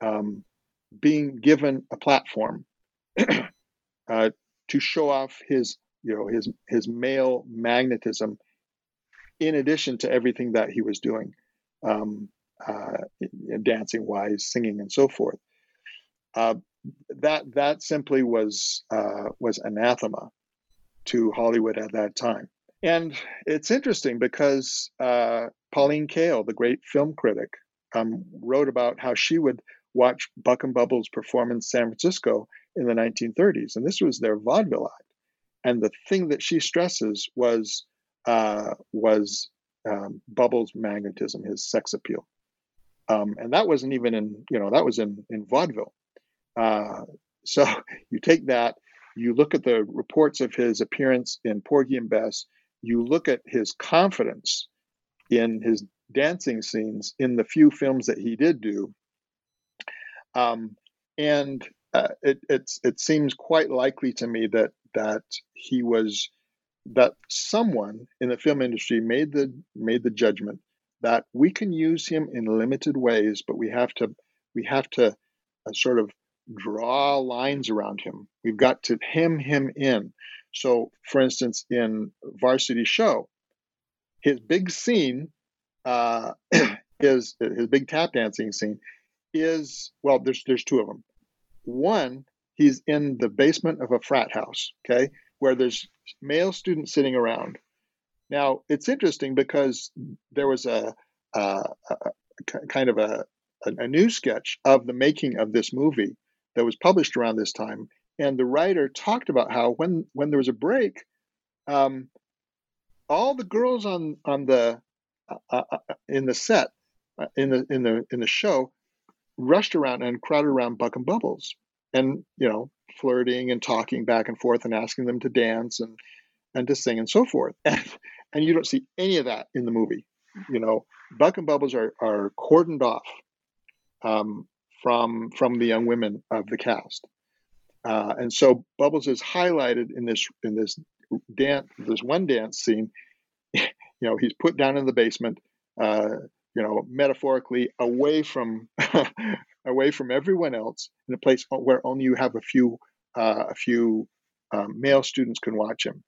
um, being given a platform uh, to show off his, you know, his his male magnetism, in addition to everything that he was doing, um, uh, dancing wise, singing, and so forth. Uh, that that simply was uh, was anathema to Hollywood at that time. And it's interesting because uh, Pauline Kael, the great film critic, um, wrote about how she would watch Buck and Bubbles perform in San Francisco in the 1930s. And this was their vaudeville act. And the thing that she stresses was uh, was um, Bubbles' magnetism, his sex appeal. Um, and that wasn't even in, you know, that was in, in vaudeville. Uh, so you take that, you look at the reports of his appearance in Porgy and Bess, you look at his confidence in his dancing scenes in the few films that he did do. Um, and uh, it, it seems quite likely to me that, that he was that someone in the film industry made the made the judgment that we can use him in limited ways, but we have to we have to uh, sort of draw lines around him. We've got to hem him in. So, for instance, in Varsity Show, his big scene uh, is his big tap dancing scene is well. There's there's two of them. One, he's in the basement of a frat house. Okay, where there's male students sitting around. Now, it's interesting because there was a, a, a kind of a, a, news sketch of the making of this movie that was published around this time. And the writer talked about how when, when there was a break, um, all the girls on, on the, uh, uh, uh in the set, uh, in the, in the, in the show rushed around and crowded around Buck and Bubbles. And, you know, flirting and talking back and forth and asking them to dance and and to sing and so forth. And and you don't see any of that in the movie. You know, Buck and Bubbles are are cordoned off um, from from the young women of the cast. Uh, and so Bubbles is highlighted in this in this dance this one dance scene. You know, he's put down in the basement, uh, you know, metaphorically away from away from everyone else in a place where only you have a few uh, a few um, male students can watch him.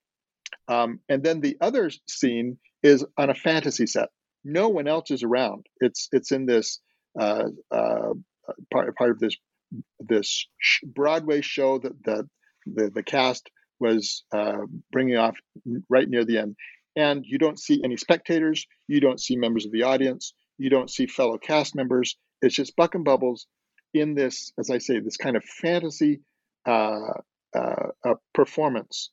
Um, and then the other scene is on a fantasy set. No one else is around. It's it's in this uh, uh, part part of this this Broadway show that the the, the cast was uh, bringing off right near the end. And you don't see any spectators. You don't see members of the audience. You don't see fellow cast members. It's just Buck and Bubbles in this, as I say, this kind of fantasy uh, uh, performance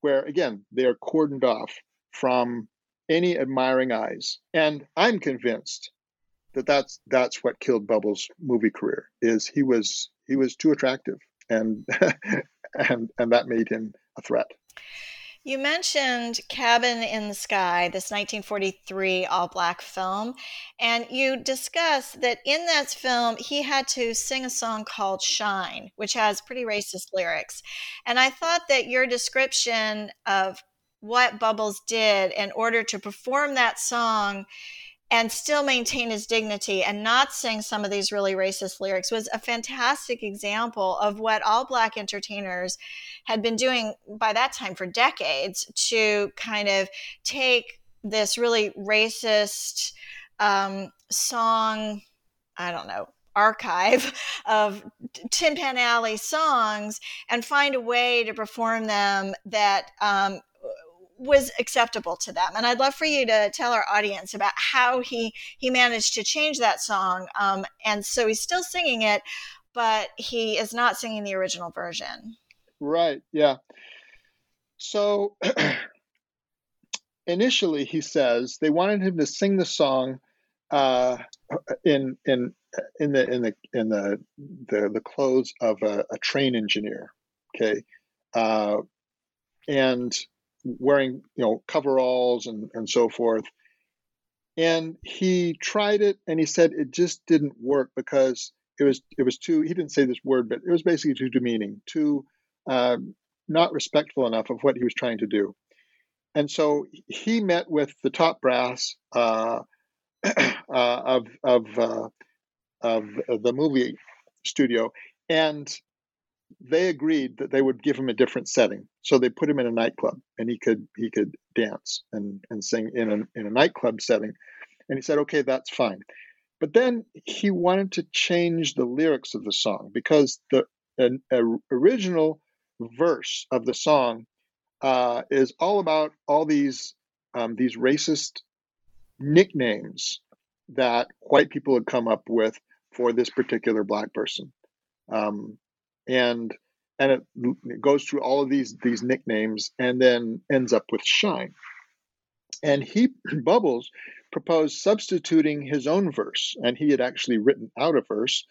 where, again, they are cordoned off from any admiring eyes. And I'm convinced that that's that's what killed Bubbles' movie career. Is he was he was too attractive, and and and that made him a threat. You mentioned Cabin in the Sky, this 1943 all black film, and you discussed that in that film he had to sing a song called Shine, which has pretty racist lyrics. And I thought that your description of what Bubbles did in order to perform that song and still maintain his dignity and not sing some of these really racist lyrics was a fantastic example of what all black entertainers had been doing by that time for decades to kind of take this really racist um, song i don't know archive of Tin Pan Alley songs and find a way to perform them that um, was acceptable to them. And I'd love for you to tell our audience about how he he managed to change that song. Um, and so he's still singing it, but he is not singing the original version. Right. Yeah. So initially, he says they wanted him to sing the song uh, in in in the in the in the the, the clothes of a, a train engineer. Okay. Uh, and wearing you know coveralls and, and so forth. And he tried it and he said it just didn't work because it was it was too he didn't say this word but it was basically too demeaning too uh, not respectful enough of what he was trying to do. And so he met with the top brass uh, uh, of of uh, of the movie studio and they agreed that they would give him a different setting. So they put him in a nightclub, and he could he could dance and and sing in a in a nightclub setting. And he said, "Okay, that's fine." But then he wanted to change the lyrics of the song because the an, a, original verse of the song uh, is all about all these um, these racist nicknames that white people had come up with for this particular black person. Um, and and it, it goes through all of these these nicknames and then ends up with shine And he, Bubbles, proposed substituting his own verse, and he had actually written out a verse.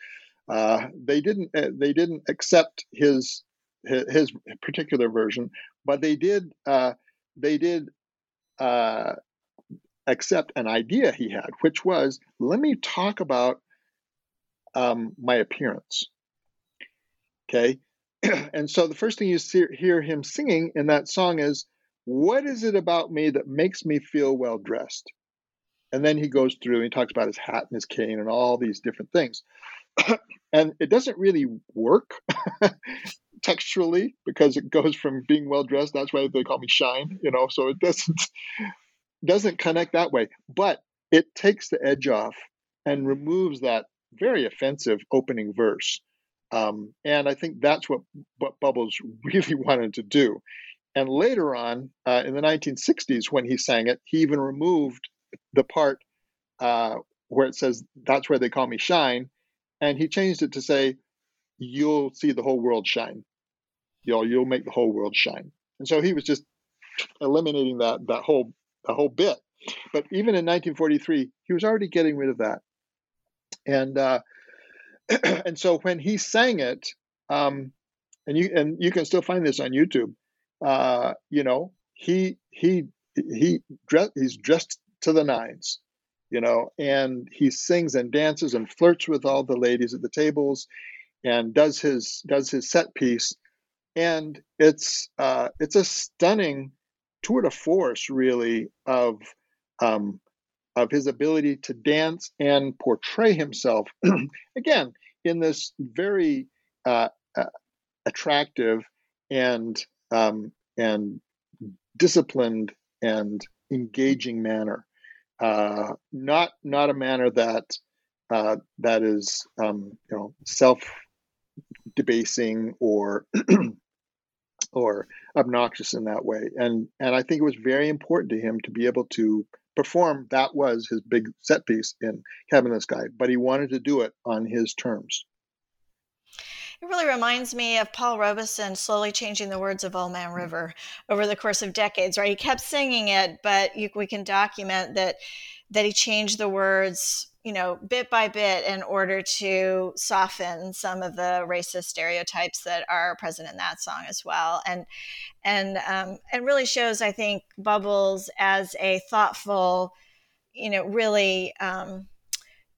Uh, they didn't. Uh, they didn't accept his, his, his particular version, but they did. Uh, they did uh, accept an idea he had, which was, let me talk about um, my appearance. Okay, and so the first thing you see, hear him singing in that song is, "What is it about me that makes me feel well dressed?" And then he goes through and he talks about his hat and his cane and all these different things. and it doesn't really work textually because it goes from being well dressed. That's why they call me Shine, you know. So it doesn't doesn't connect that way, but it takes the edge off and removes that very offensive opening verse. Um, and I think that's what what Bubbles really wanted to do. And later on, uh, in the 1960s, when he sang it, he even removed the part uh, where it says, "That's where they call me shine," and he changed it to say, "You'll see the whole world shine." You'll you'll make the whole world shine. And so he was just eliminating that that whole the whole bit. But even in 1943, he was already getting rid of that. And uh, and so when he sang it, um, and you and you can still find this on YouTube. Uh, you know, he he he dress, he's dressed to the nines, you know, and he sings and dances and flirts with all the ladies at the tables, and does his does his set piece, and it's uh, it's a stunning tour de force, really, of um, of his ability to dance and portray himself again in this very uh, uh, attractive and um, and disciplined and engaging manner, uh, not not a manner that uh, that is um, you know self debasing or or obnoxious in that way. And and I think it was very important to him to be able to perform. That was his big set piece in Cabin in the Sky, but he wanted to do it on his terms. It really reminds me of Paul Robeson slowly changing the words of Old Man mm-hmm. River over the course of decades, right? He kept singing it, but you, we can document that that he changed the words you know, bit by bit in order to soften some of the racist stereotypes that are present in that song as well. And and um, and really shows, I think, Bubbles as a thoughtful, you know, really um,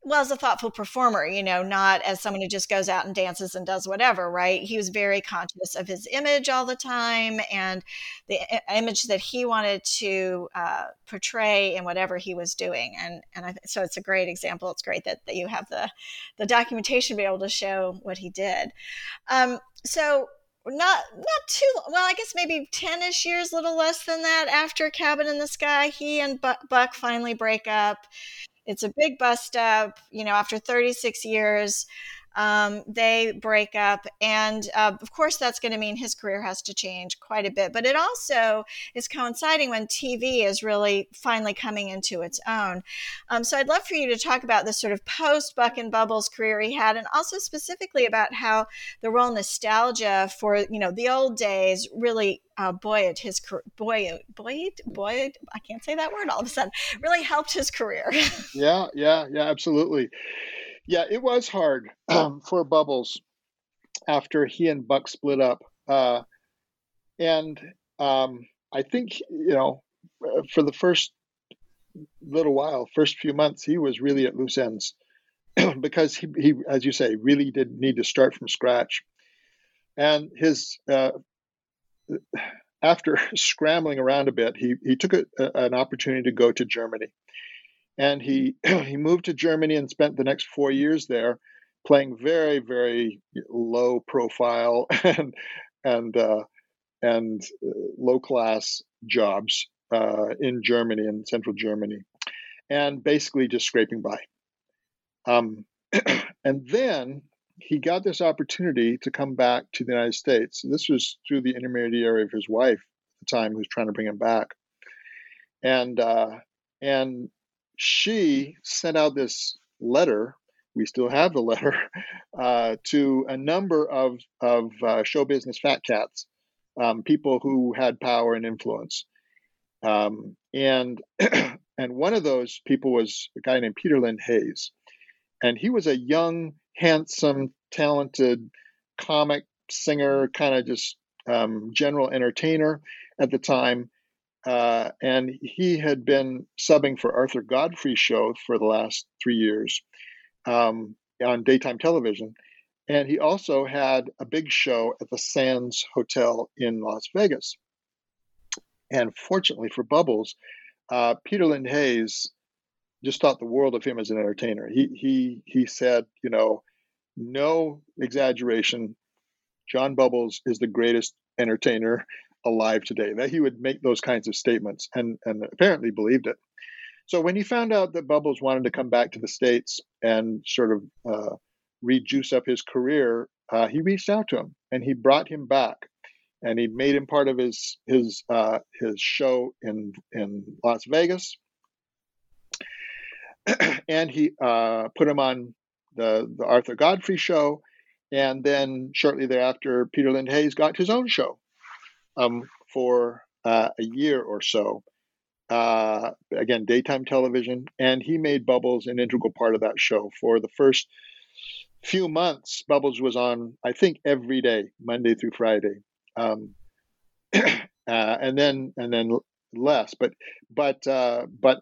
well as a thoughtful performer you know not as someone who just goes out and dances and does whatever right? He was very conscious of his image all the time and the image that he wanted to uh, portray in whatever he was doing. And and I, so it's a great example. It's great that, that you have the the documentation to be able to show what he did. Um, so not not too well i guess maybe 10ish years little less than that after cabin in the sky he and buck finally break up it's a big bust up. You know, after 36 years, um, they break up. And uh, of course, that's going to mean his career has to change quite a bit. But it also is coinciding when TV is really finally coming into its own. Um, so I'd love for you to talk about this sort of post Buck and Bubbles career he had, and also specifically about how the role nostalgia for you know the old days really uh, buoyed his boy buoyed boy I can't say that word all of a sudden really helped his career. yeah, yeah, yeah, absolutely. Yeah, it was hard um, for Bubbles after he and Buck split up. Uh, and um, I think, you know, uh, for the first little while, first few months, he was really at loose ends because he, he, as you say, really did need to start from scratch. And his, uh, after scrambling around a bit, he, he took a, an opportunity to go to Germany and he he moved to Germany and spent the next four years there, playing very very low profile and and uh, and uh, low class jobs uh, in Germany in central Germany, and basically just scraping by. Um, and then he got this opportunity to come back to the United States. This was through the intermediary of his wife at the time, who was trying to bring him back. And uh, and she sent out this letter. We still have the letter uh, to a number of of uh, show business fat cats, um, people who had power and influence, Um, and and one of those people was a guy named Peter Lind Hayes, and he was a young, handsome, talented comic singer, kind of just um, general entertainer at the time. Uh, and he had been subbing for Arthur Godfrey's show for the last three years um, on daytime television. And he also had a big show at the Sands Hotel in Las Vegas. And fortunately for Bubbles, uh, Peter Lind Hayes just thought the world of him as an entertainer. He he he said, you know, no exaggeration, John Bubbles is the greatest entertainer alive today. That he would make those kinds of statements and and apparently believed it. So when he found out that Bubbles wanted to come back to the states and sort of uh, rejuice up his career, uh, he reached out to him and he brought him back, and he made him part of his his uh, his show in in Las Vegas, and he uh, put him on the the Arthur Godfrey show, and then shortly thereafter, Peter Lind Hayes got his own show um, for uh, a year or so. Uh, again, daytime television, and he made Bubbles an integral part of that show for the first few months. Bubbles was on, I think, every day, Monday through Friday, um, uh, and then and then less. But but uh, but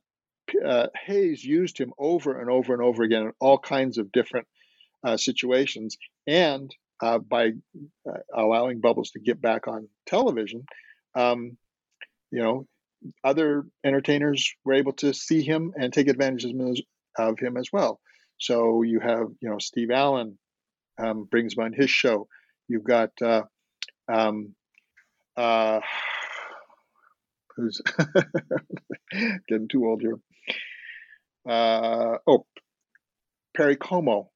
uh, Hayes used him over and over and over again in all kinds of different uh, situations, and uh, by uh, allowing Bubbles to get back on television, um, you know, other entertainers were able to see him and take advantage of him as well. So you have, you know, Steve Allen um, brings him on his show. You've got uh, um, uh, who's getting too old here. Uh, oh, Perry Como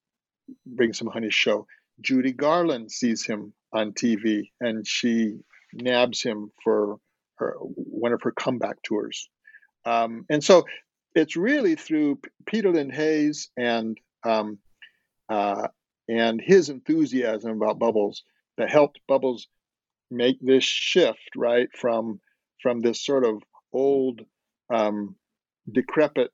brings him on his show. Judy Garland sees him on TV and she nabs him for her one of her comeback tours. Um, and so it's really through Peter Lind Hayes and um, uh, and his enthusiasm about Bubbles that helped Bubbles make this shift right from from this sort of old um, decrepit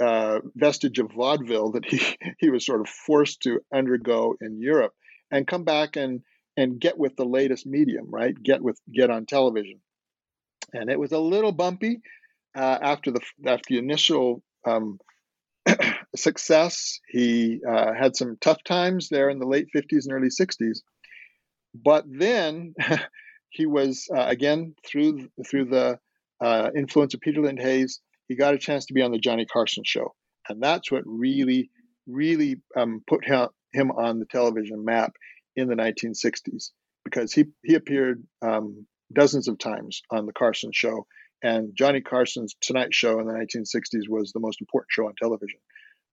uh, vestige of vaudeville that he he was sort of forced to undergo in Europe and come back and and get with the latest medium right get with get on television and it was a little bumpy uh, after the after the initial um, success. He uh, had some tough times there in the late 50s and early 60s, but then he was uh, again through through the uh, influence of Peter Lind Hayes. He got a chance to be on the Johnny Carson show, and that's what really really um, put him, on the television map in the 1960s because he he appeared um, dozens of times on the Carson show. And Johnny Carson's Tonight Show in the 1960s was the most important show on television.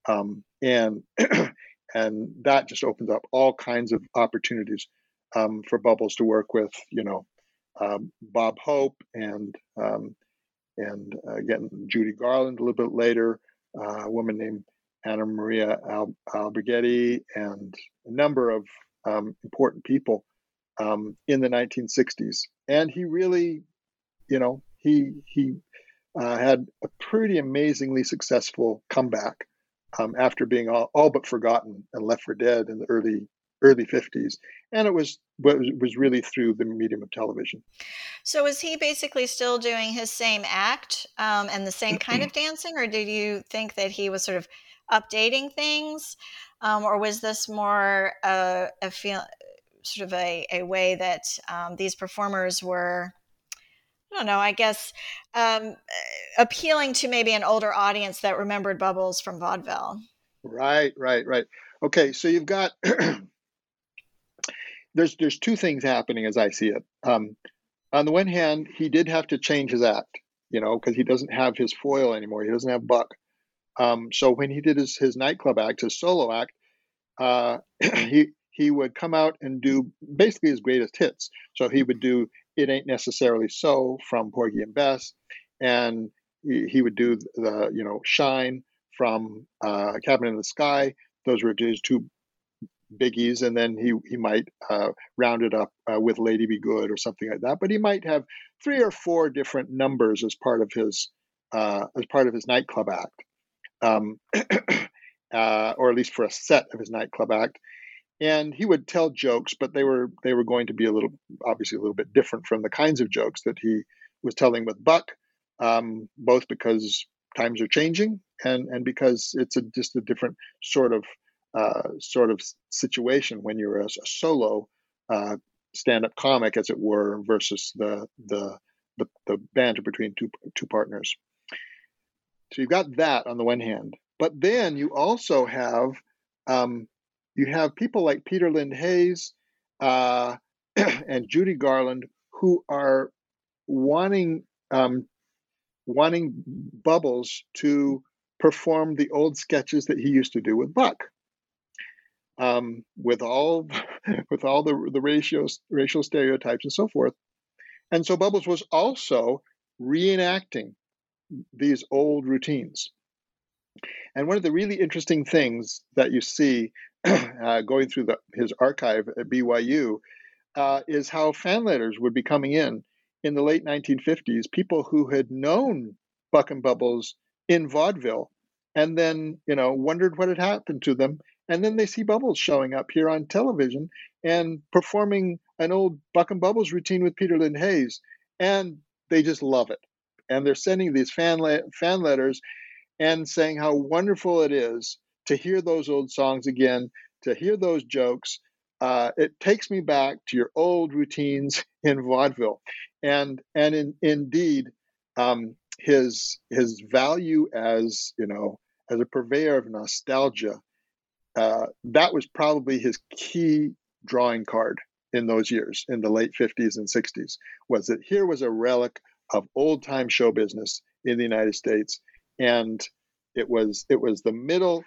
Um, and and that just opens up all kinds of opportunities um, for Bubbles to work with, you know, um, Bob Hope and um, and uh, again Judy Garland a little bit later, uh, a woman named Anna Maria Al- Alberghetti, and a number of um, important people um, in the 1960s. And he really, you know, he he uh, had a pretty amazingly successful comeback um, after being all, all, but forgotten and left for dead in the early early 50s and it was was really through the medium of television so was he basically still doing his same act um, and the same kind of dancing or did you think that he was sort of updating things um, or was this more a, a feel sort of a, a way that um, these performers were I don't know, I guess um, appealing to maybe an older audience that remembered Bubbles from vaudeville. Right, right, right. Okay, so you've got there's there's two things happening as I see it. Um, on the one hand, he did have to change his act, you know, because he doesn't have his foil anymore. He doesn't have Buck. Um, so when he did his his nightclub act, his solo act, uh, he he would come out and do basically his greatest hits. So he would do "It Ain't Necessarily So" from Porgy and Bess, and he, he would do the you know "Shine" from uh, Cabin in the Sky. Those were his two biggies, and then he he might uh, round it up uh, with "Lady Be Good" or something like that. But he might have three or four different numbers as part of his uh, as part of his nightclub act, um, uh, or at least for a set of his nightclub act. And he would tell jokes, but they were they were going to be a little obviously a little bit different from the kinds of jokes that he was telling with Buck, um, both because times are changing and and because it's a, just a different sort of uh, sort of situation when you're a, a solo uh, stand-up comic, as it were, versus the the the, the banter between two two partners. So you've got that on the one hand, but then you also have um, you have people like Peter Lind Hayes uh, and Judy Garland who are wanting um, wanting Bubbles to perform the old sketches that he used to do with Buck. Um, with all with all the the ratios, racial stereotypes and so forth, and so Bubbles was also reenacting these old routines. And one of the really interesting things that you see uh, going through the, his archive at BYU uh, is how fan letters would be coming in in the late 1950s, people who had known Buck and Bubbles in vaudeville and then, you know, wondered what had happened to them. And then they see Bubbles showing up here on television and performing an old Buck and Bubbles routine with Peter Lind Hayes. And they just love it. And they're sending these fan, le- fan letters and saying how wonderful it is to hear those old songs again, to hear those jokes. Uh, it takes me back to your old routines in vaudeville and and in, indeed um, his his value as you know as a purveyor of nostalgia uh, that was probably his key drawing card in those years in the late 50s and 60s was that here was a relic of old time show business in the united states and it was it was the middle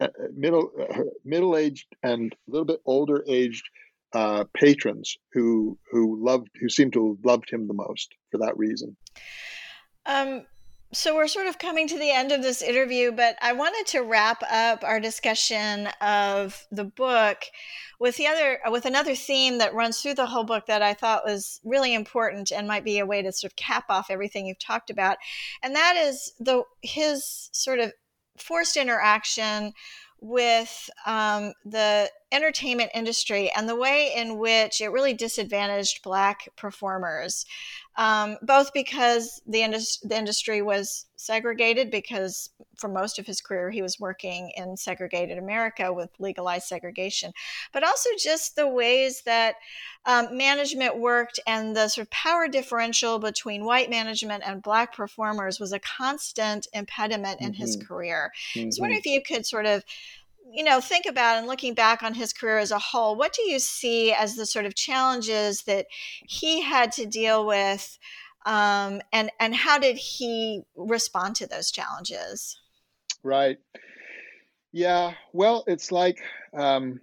uh, middle uh, middle aged and a little bit older aged uh, patrons who who loved who seemed to have loved him the most for that reason. Um, so we're sort of coming to the end of this interview, but I wanted to wrap up our discussion of the book with the other with another theme that runs through the whole book that I thought was really important and might be a way to sort of cap off everything you've talked about, and that is the his sort of forced interaction with um, the entertainment industry and the way in which it really disadvantaged black performers um, both because the, indus- the industry was segregated because for most of his career he was working in segregated america with legalized segregation but also just the ways that um, management worked and the sort of power differential between white management and black performers was a constant impediment in mm-hmm. his career mm-hmm. i was wondering mm-hmm. if you could sort of you know, think about and looking back on his career as a whole, what do you see as the sort of challenges that he had to deal with, um, and and how did he respond to those challenges? Right. Yeah. Well, it's like um,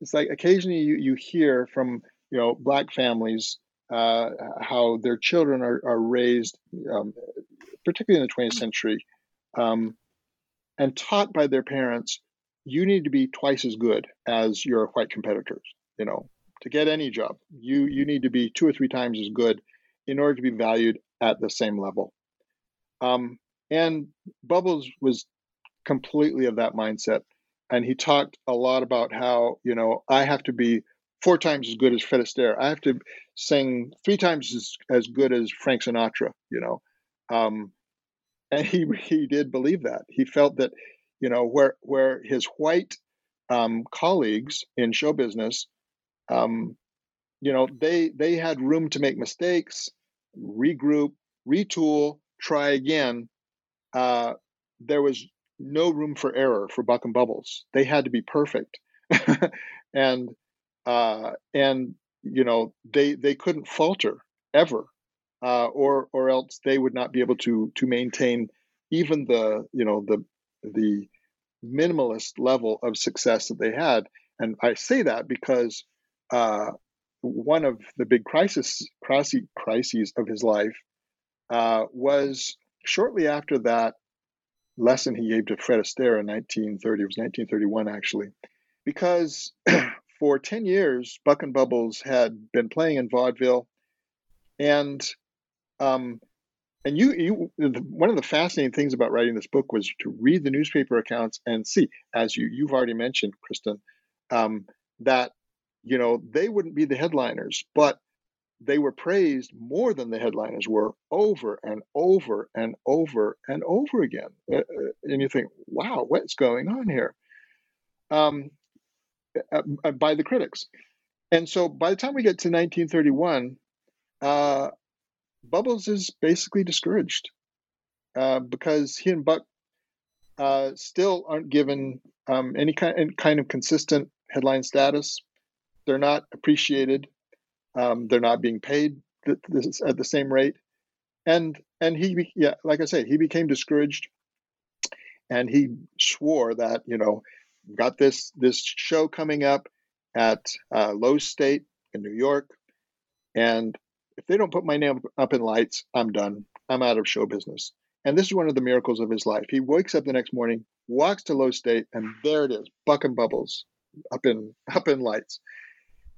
it's like occasionally you, you hear from you know black families uh, how their children are, are raised, um, particularly in the 20th century, um, and taught by their parents you need to be twice as good as your white competitors. You know, to get any job, you you need to be two or three times as good in order to be valued at the same level. Um, and Bubbles was completely of that mindset, and he talked a lot about how you know I have to be four times as good as Fred Astaire. I have to sing three times as, as good as Frank Sinatra. You know, um, and he he did believe that. He felt that you know, where where his white um, colleagues in show business, um, you know, they they had room to make mistakes, regroup, retool, try again. Uh, there was no room for error for Buck and Bubbles. They had to be perfect, and uh, and you know they they couldn't falter ever, uh, or or else they would not be able to to maintain even the you know the the minimalist level of success that they had. And I say that because uh, one of the big crisis, crises of his life uh, was shortly after that lesson he gave to Fred Astaire in 1930. It was 1931, actually, because for 10 years, Buck and Bubbles had been playing in vaudeville. and um, and you you one of the fascinating things about writing this book was to read the newspaper accounts and see, as you you've already mentioned, Kristen, um, that you know they wouldn't be the headliners, but they were praised more than the headliners were over and over and over and over again. Uh, uh and you think, wow, what's going on here? Um, uh, by the critics. And so by the time we get to 1931, uh, Bubbles is basically discouraged uh, because he and Buck uh, still aren't given um, any kind, any kind of consistent headline status. They're not appreciated. Um, they're not being paid th- at the same rate. And and he, yeah, like I say, he became discouraged, and he swore that you know, got this this show coming up at uh, Loew's State in New York, and if they don't put my name up in lights, I'm done. I'm out of show business. And this is one of the miracles of his life. He wakes up the next morning, walks to Loew's State, and there it is, Buck and Bubbles, up in up in lights.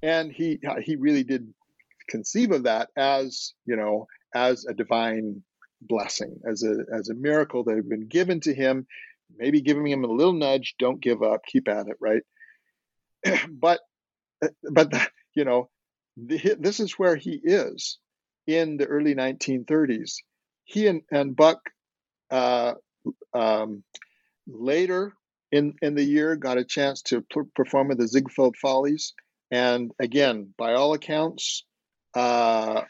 And he uh, he really did conceive of that as you know as a divine blessing, as a as a miracle that had been given to him, maybe giving him a little nudge. Don't give up, keep at it, right? but uh, but you know this is where he is in the early 1930s. He and, and Buck uh, um, later in, in the year got a chance to perform at the Ziegfeld Follies. And again, by all accounts, uh,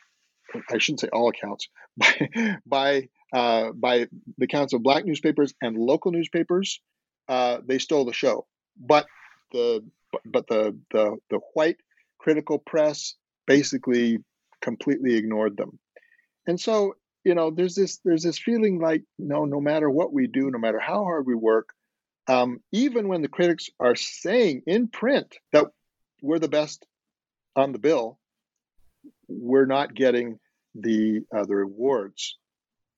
I shouldn't say all accounts, by, by, uh, by the accounts of black newspapers and local newspapers, uh, they stole the show. But the but the the the white critical press basically completely ignored them. And so, you know, there's this there's this feeling like no, no matter what we do, no matter how hard we work, um, even when the critics are saying in print that we're the best on the bill, we're not getting the uh, the rewards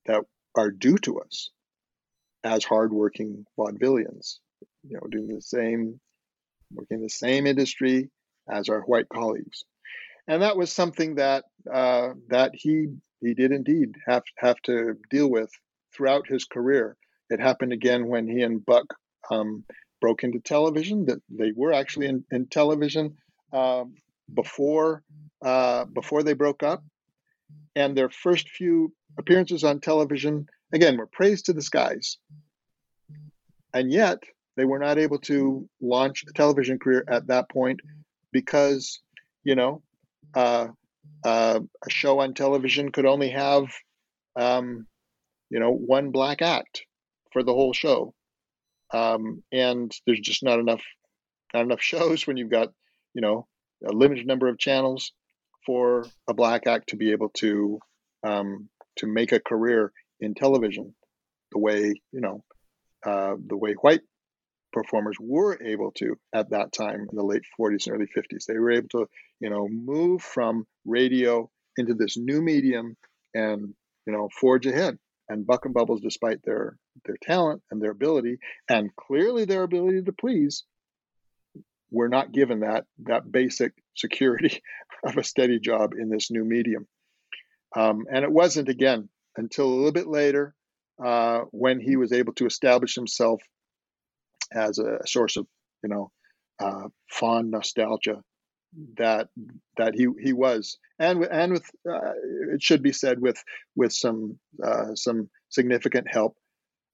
that are due to us as hardworking vaudevillians. You know, doing the same, working in the same industry as our white colleagues and that was something that uh, that he he did indeed have have to deal with throughout his career. It happened again when he and Buck um, broke into television. That they were actually in, in television uh, before uh, before they broke up, and their first few appearances on television again were praised to the skies, and yet they were not able to launch a television career at that point because you know uh, uh, a show on television could only have, um, you know, one black act for the whole show, um, and there's just not enough not enough shows when you've got, you know, a limited number of channels for a black act to be able to um, to make a career in television the way you know uh, the way white performers were able to at that time in the late 40s and early 50s. They were able to, you know, move from radio into this new medium and, you know, forge ahead. And Buck and Bubbles, despite their their talent and their ability, and clearly their ability to please, were not given that that basic security of a steady job in this new medium. Um, and it wasn't again until a little bit later uh, when he was able to establish himself as a source of you know uh, fond nostalgia that that he he was. And and with uh, it should be said with with some uh, some significant help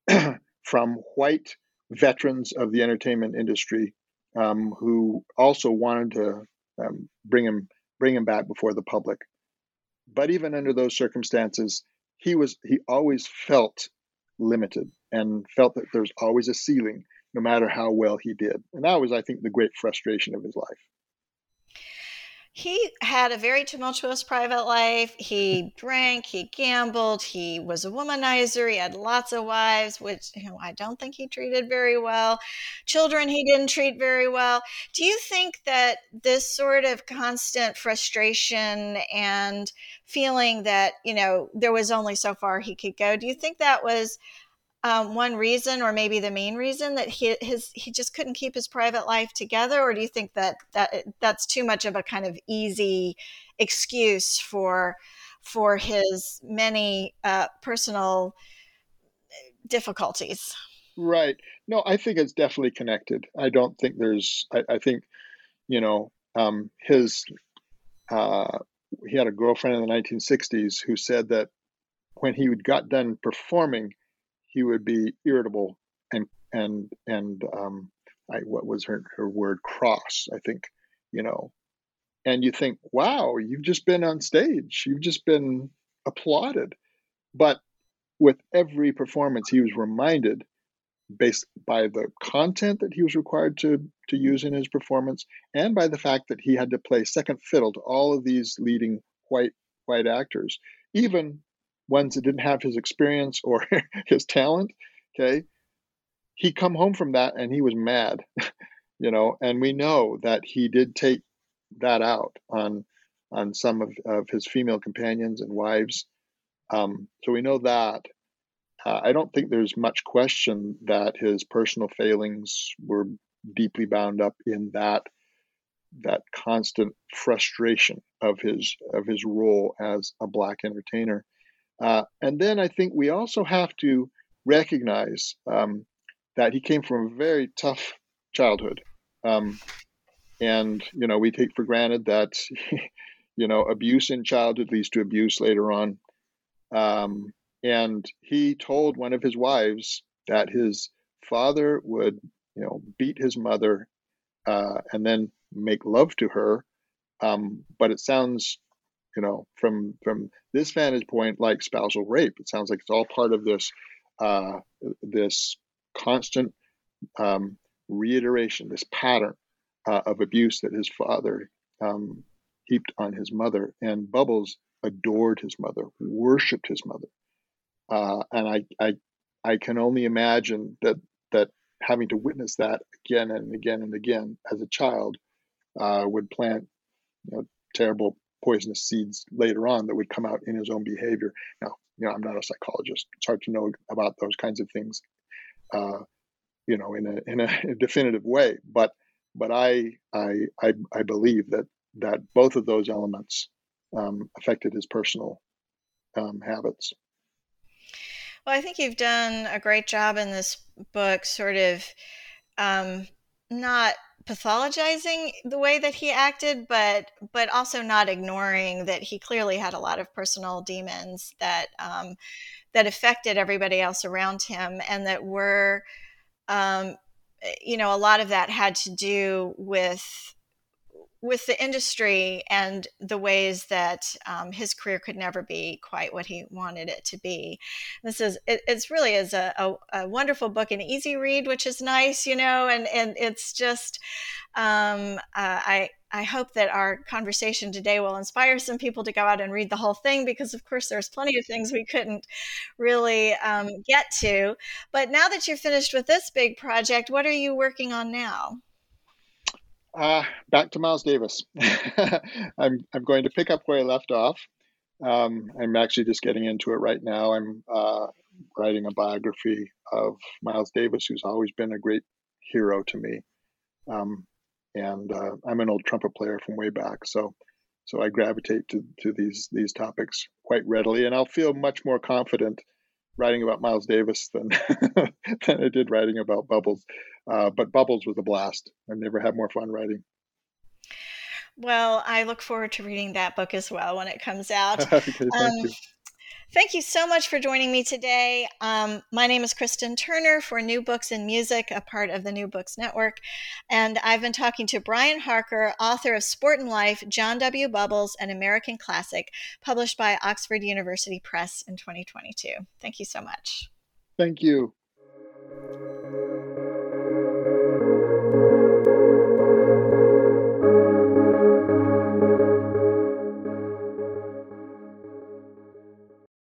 from white veterans of the entertainment industry um, who also wanted to um, bring him bring him back before the public. But even under those circumstances he was he always felt limited and felt that there's always a ceiling no matter how well he did. And that was, I think, the great frustration of his life. He had a very tumultuous private life. He drank, he gambled, he was a womanizer, he had lots of wives, which you know, I don't think he treated very well. Children he didn't treat very well. Do you think that this sort of constant frustration and feeling that, you know, there was only so far he could go, do you think that was um, one reason, or maybe the main reason that he his he just couldn't keep his private life together, or do you think that that that's too much of a kind of easy excuse for for his many uh, personal difficulties. Right. No, I think it's definitely connected. I don't think there's. I, I think, you know, um, his. Uh, he had a girlfriend in the 1960s who said that when he got done performing, he would be irritable and and and um, I, what was her her word? Cross I think you know, and you think wow you've just been on stage. You've just been applauded, but with every performance he was reminded based by the content that he was required to to use in his performance and by the fact that he had to play second fiddle to all of these leading white white actors even ones that didn't have his experience or his talent okay? He come home from that and he was mad you know? And we know that he did take that out on on some of, of his female companions and wives. Um, so we know that. Uh, i don't think there's much question that his personal failings were deeply bound up in that that constant frustration of his of his role as a black entertainer uh, and then i think we also have to recognize um, that he came from a very tough childhood. Um, and, you know, we take for granted that, you know, abuse in childhood leads to abuse later on. Um, and he told one of his wives that his father would, you know, beat his mother uh, and then make love to her. Um, but it sounds, you know, from from this vantage point, like spousal rape. It sounds like it's all part of this uh, this constant um, reiteration, this pattern uh, of abuse that his father um, heaped on his mother. And Bubbles adored his mother, worshipped his mother. Uh, and I, I, I can only imagine that that having to witness that again and again and again as a child uh, would plant you know, terrible poisonous seeds later on that would come out in his own behavior. Now, you know, I'm not a psychologist. It's hard to know about those kinds of things uh, you know, in a in a definitive way. But but I I I, I believe that that both of those elements um, affected his personal um, habits. Well, I think you've done a great job in this book, sort of um, not pathologizing the way that he acted, but but also not ignoring that he clearly had a lot of personal demons that um, that affected everybody else around him and that were um, eh, you know a lot of that had to do with with the industry and the ways that um, his career could never be quite what he wanted it to be. This is it, it's really is a, a, a, wonderful book, an easy read, which is nice, you know, and and it's just um, uh, I I hope that our conversation today will inspire some people to go out and read the whole thing because, of course, there's plenty of things we couldn't really um, get to. But now that you're finished with this big project, what are you working on now? Uh, back to Miles Davis. I'm, I'm going to pick up where I left off. Um, I'm actually just getting into it right now. I'm uh, writing a biography of Miles Davis, who's always been a great hero to me. Um, and uh, I'm an old trumpet player from way back, so so I gravitate to, to these these topics quite readily, and I'll feel much more confident writing about Miles Davis than than I did writing about Bubbles. Uh, but Bubbles was a blast. I've never had more fun writing. Well, I look forward to reading that book as well when it comes out. okay, thank um, you. Thank you so much for joining me today. Um, my name is Kristen Turner for New Books in Music, a part of the New Books Network. And I've been talking to Brian Harker, author of Sportin' Life, John W. Bubbles, an American Classic, published by Oxford University Press in 2022. Thank you so much. Thank you.